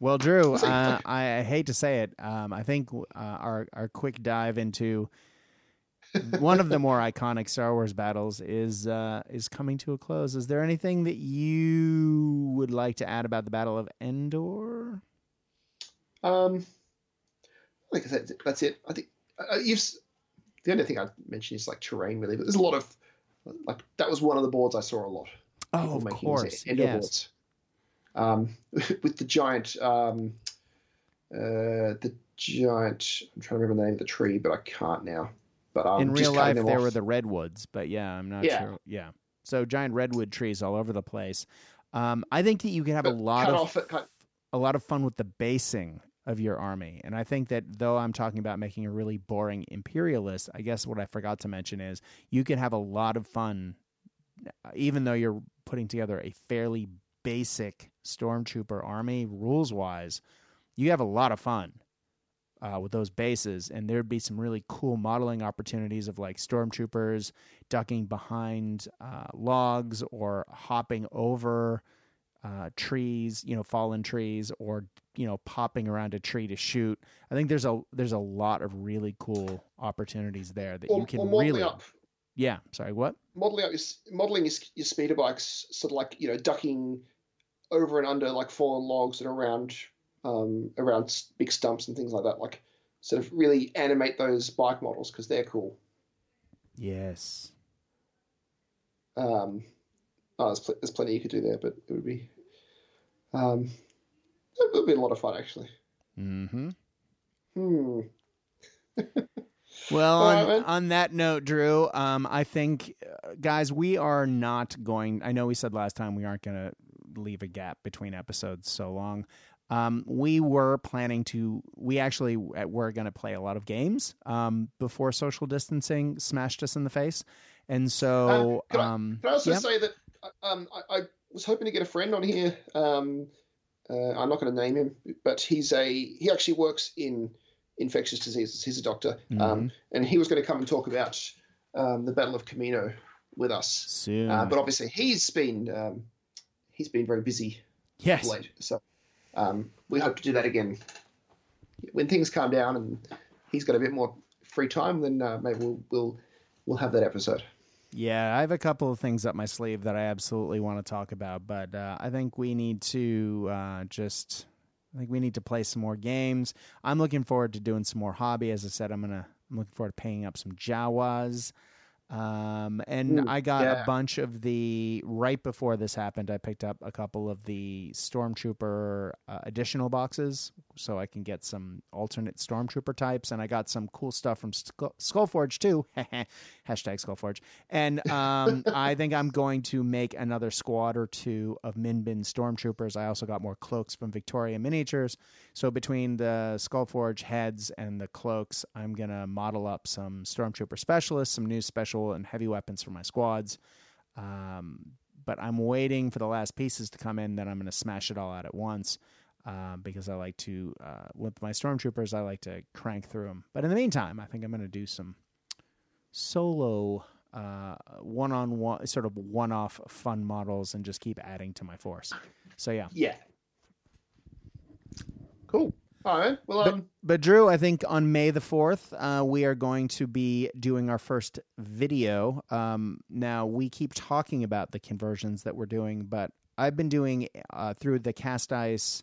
Well, Drew, uh. I, I hate to say it. Um, I think uh, our our quick dive into one of the more iconic Star Wars battles is uh, is coming to a close. Is there anything that you would like to add about the Battle of Endor? Um, I think that's it. I think uh, you've. The only thing I'd mention is like terrain, really. But there's a lot of like that was one of the boards I saw a lot. Oh, of course, yes. boards. Um, with the giant, um, uh, the giant. I'm trying to remember the name of the tree, but I can't now. But um, In real life, there off. were the redwoods, but yeah, I'm not Yeah. sure. Yeah, so giant redwood trees all over the place. Um, I think that you could have a lot of off cut- a lot of fun with the basing of your army. And I think that though I'm talking about making a really boring imperialist, I guess what I forgot to mention is you can have a lot of fun, uh, even though you're putting together a fairly basic stormtrooper army rules wise. You have a lot of fun. Uh, with those bases, and there'd be some really cool modeling opportunities of like stormtroopers ducking behind uh, logs or hopping over uh, trees, you know, fallen trees, or you know, popping around a tree to shoot. I think there's a there's a lot of really cool opportunities there that or, you can really. up, Yeah, sorry, what? modeling up your modeling your, your speeder bikes, sort of like you know, ducking over and under like fallen logs and around um, around big stumps and things like that. Like sort of really animate those bike models because they're cool. Yes. Um, oh, there's, pl- there's plenty you could do there, but it would be um, it would be a lot of fun actually. Mm-hmm. Hmm. Well, on, on that note, Drew, um, I think, uh, guys, we are not going. I know we said last time we aren't going to leave a gap between episodes so long. Um, we were planning to. We actually uh, were going to play a lot of games um, before social distancing smashed us in the face, and so Uh, can I- um, Can I also yeah. say that um, I, I was hoping to get a friend on here. Um, uh, I'm not going to name him, but he's a he actually works in infectious diseases. He's a doctor, Mm-hmm. um, and he was going to come and talk about um, the Battle of Kamino with us. Soon. Uh, but obviously, he's been um, he's been very busy yes. late. So um, we hope to do that again when things calm down and he's got a bit more free time. Then uh, maybe we'll we'll we'll have that episode. Yeah, I have a couple of things up my sleeve that I absolutely want to talk about, but uh, I think we need to uh, just. I think we need to play some more games. I'm looking forward to doing some more hobby. As I said, I'm gonna. I'm looking forward to paying up some Jawas. Um, and Ooh, I got yeah. a bunch of the right before this happened. I picked up a couple of the Stormtrooper uh, additional boxes, so I can get some alternate Stormtrooper types. And I got some cool stuff from Skull- Skullforge too. Hashtag Skullforge. And um, I think I'm going to make another squad or two of Mimban Stormtroopers. I also got more cloaks from Victoria Miniatures. So between the Skullforge heads and the cloaks, I'm gonna model up some Stormtrooper specialists, some new special and heavy weapons for my squads. Um, but I'm waiting for the last pieces to come in. Then I'm gonna smash it all out at once. Uh, because I like to, uh, with my stormtroopers, I like to crank through them. But in the meantime, I think I'm going to do some solo, uh, one-on-one, sort of one-off fun models, and just keep adding to my force. So yeah, Yeah. Cool. All right. Well, But, um, but Drew, I think on May the fourth, uh, we are going to be doing our first video. Um, now we keep talking about the conversions that we're doing, but I've been doing uh, through the Cast Ice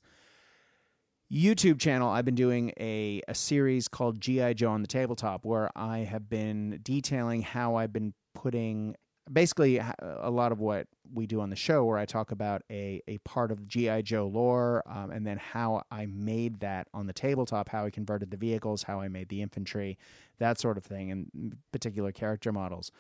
YouTube channel. I've been doing a a series called GI Joe on the tabletop, where I have been detailing how I've been putting basically a lot of what we do on the show where I talk about a, a part of GI Joe lore um, and then how I made that on the tabletop, how I converted the vehicles, how I made the infantry, that sort of thing, and particular character models.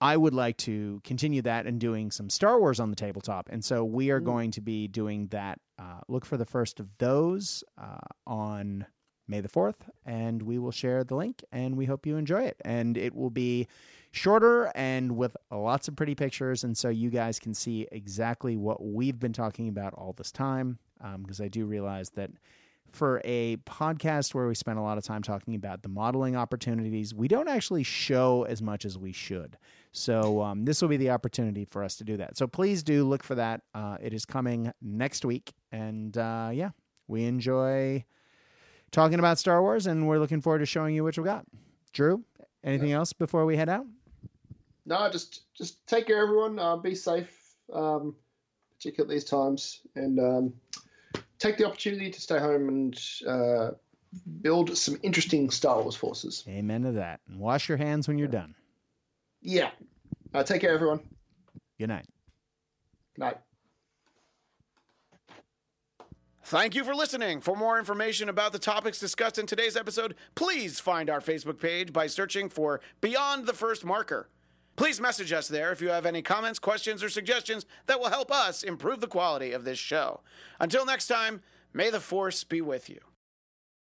I would like to continue that and doing some Star Wars on the tabletop. And so we are going to be doing that. Uh, look for the first of those uh, on May the 4th, and we will share the link, and we hope you enjoy it. And it will be shorter and with lots of pretty pictures, and so you guys can see exactly what we've been talking about all this time. Because I do realize that for a podcast where we spend a lot of time talking about the modeling opportunities, we don't actually show as much as we should. So um, this will be the opportunity for us to do that. So please do look for that. Uh, it is coming next week, and uh, yeah, we enjoy talking about Star Wars, and we're looking forward to showing you what we got. Drew, anything else before we head out? No, just just take care, everyone. Uh, be safe, um, particularly at these times, and um, take the opportunity to stay home and uh, build some interesting Star Wars forces. Amen to that. And wash your hands when you're done. Yeah. Uh, take care, everyone. Good night. Good night. Thank you for listening. For more information about the topics discussed in today's episode, please find our Facebook page by searching for Beyond the First Marker. Please message us there if you have any comments, questions, or suggestions that will help us improve the quality of this show. Until next time, may the Force be with you.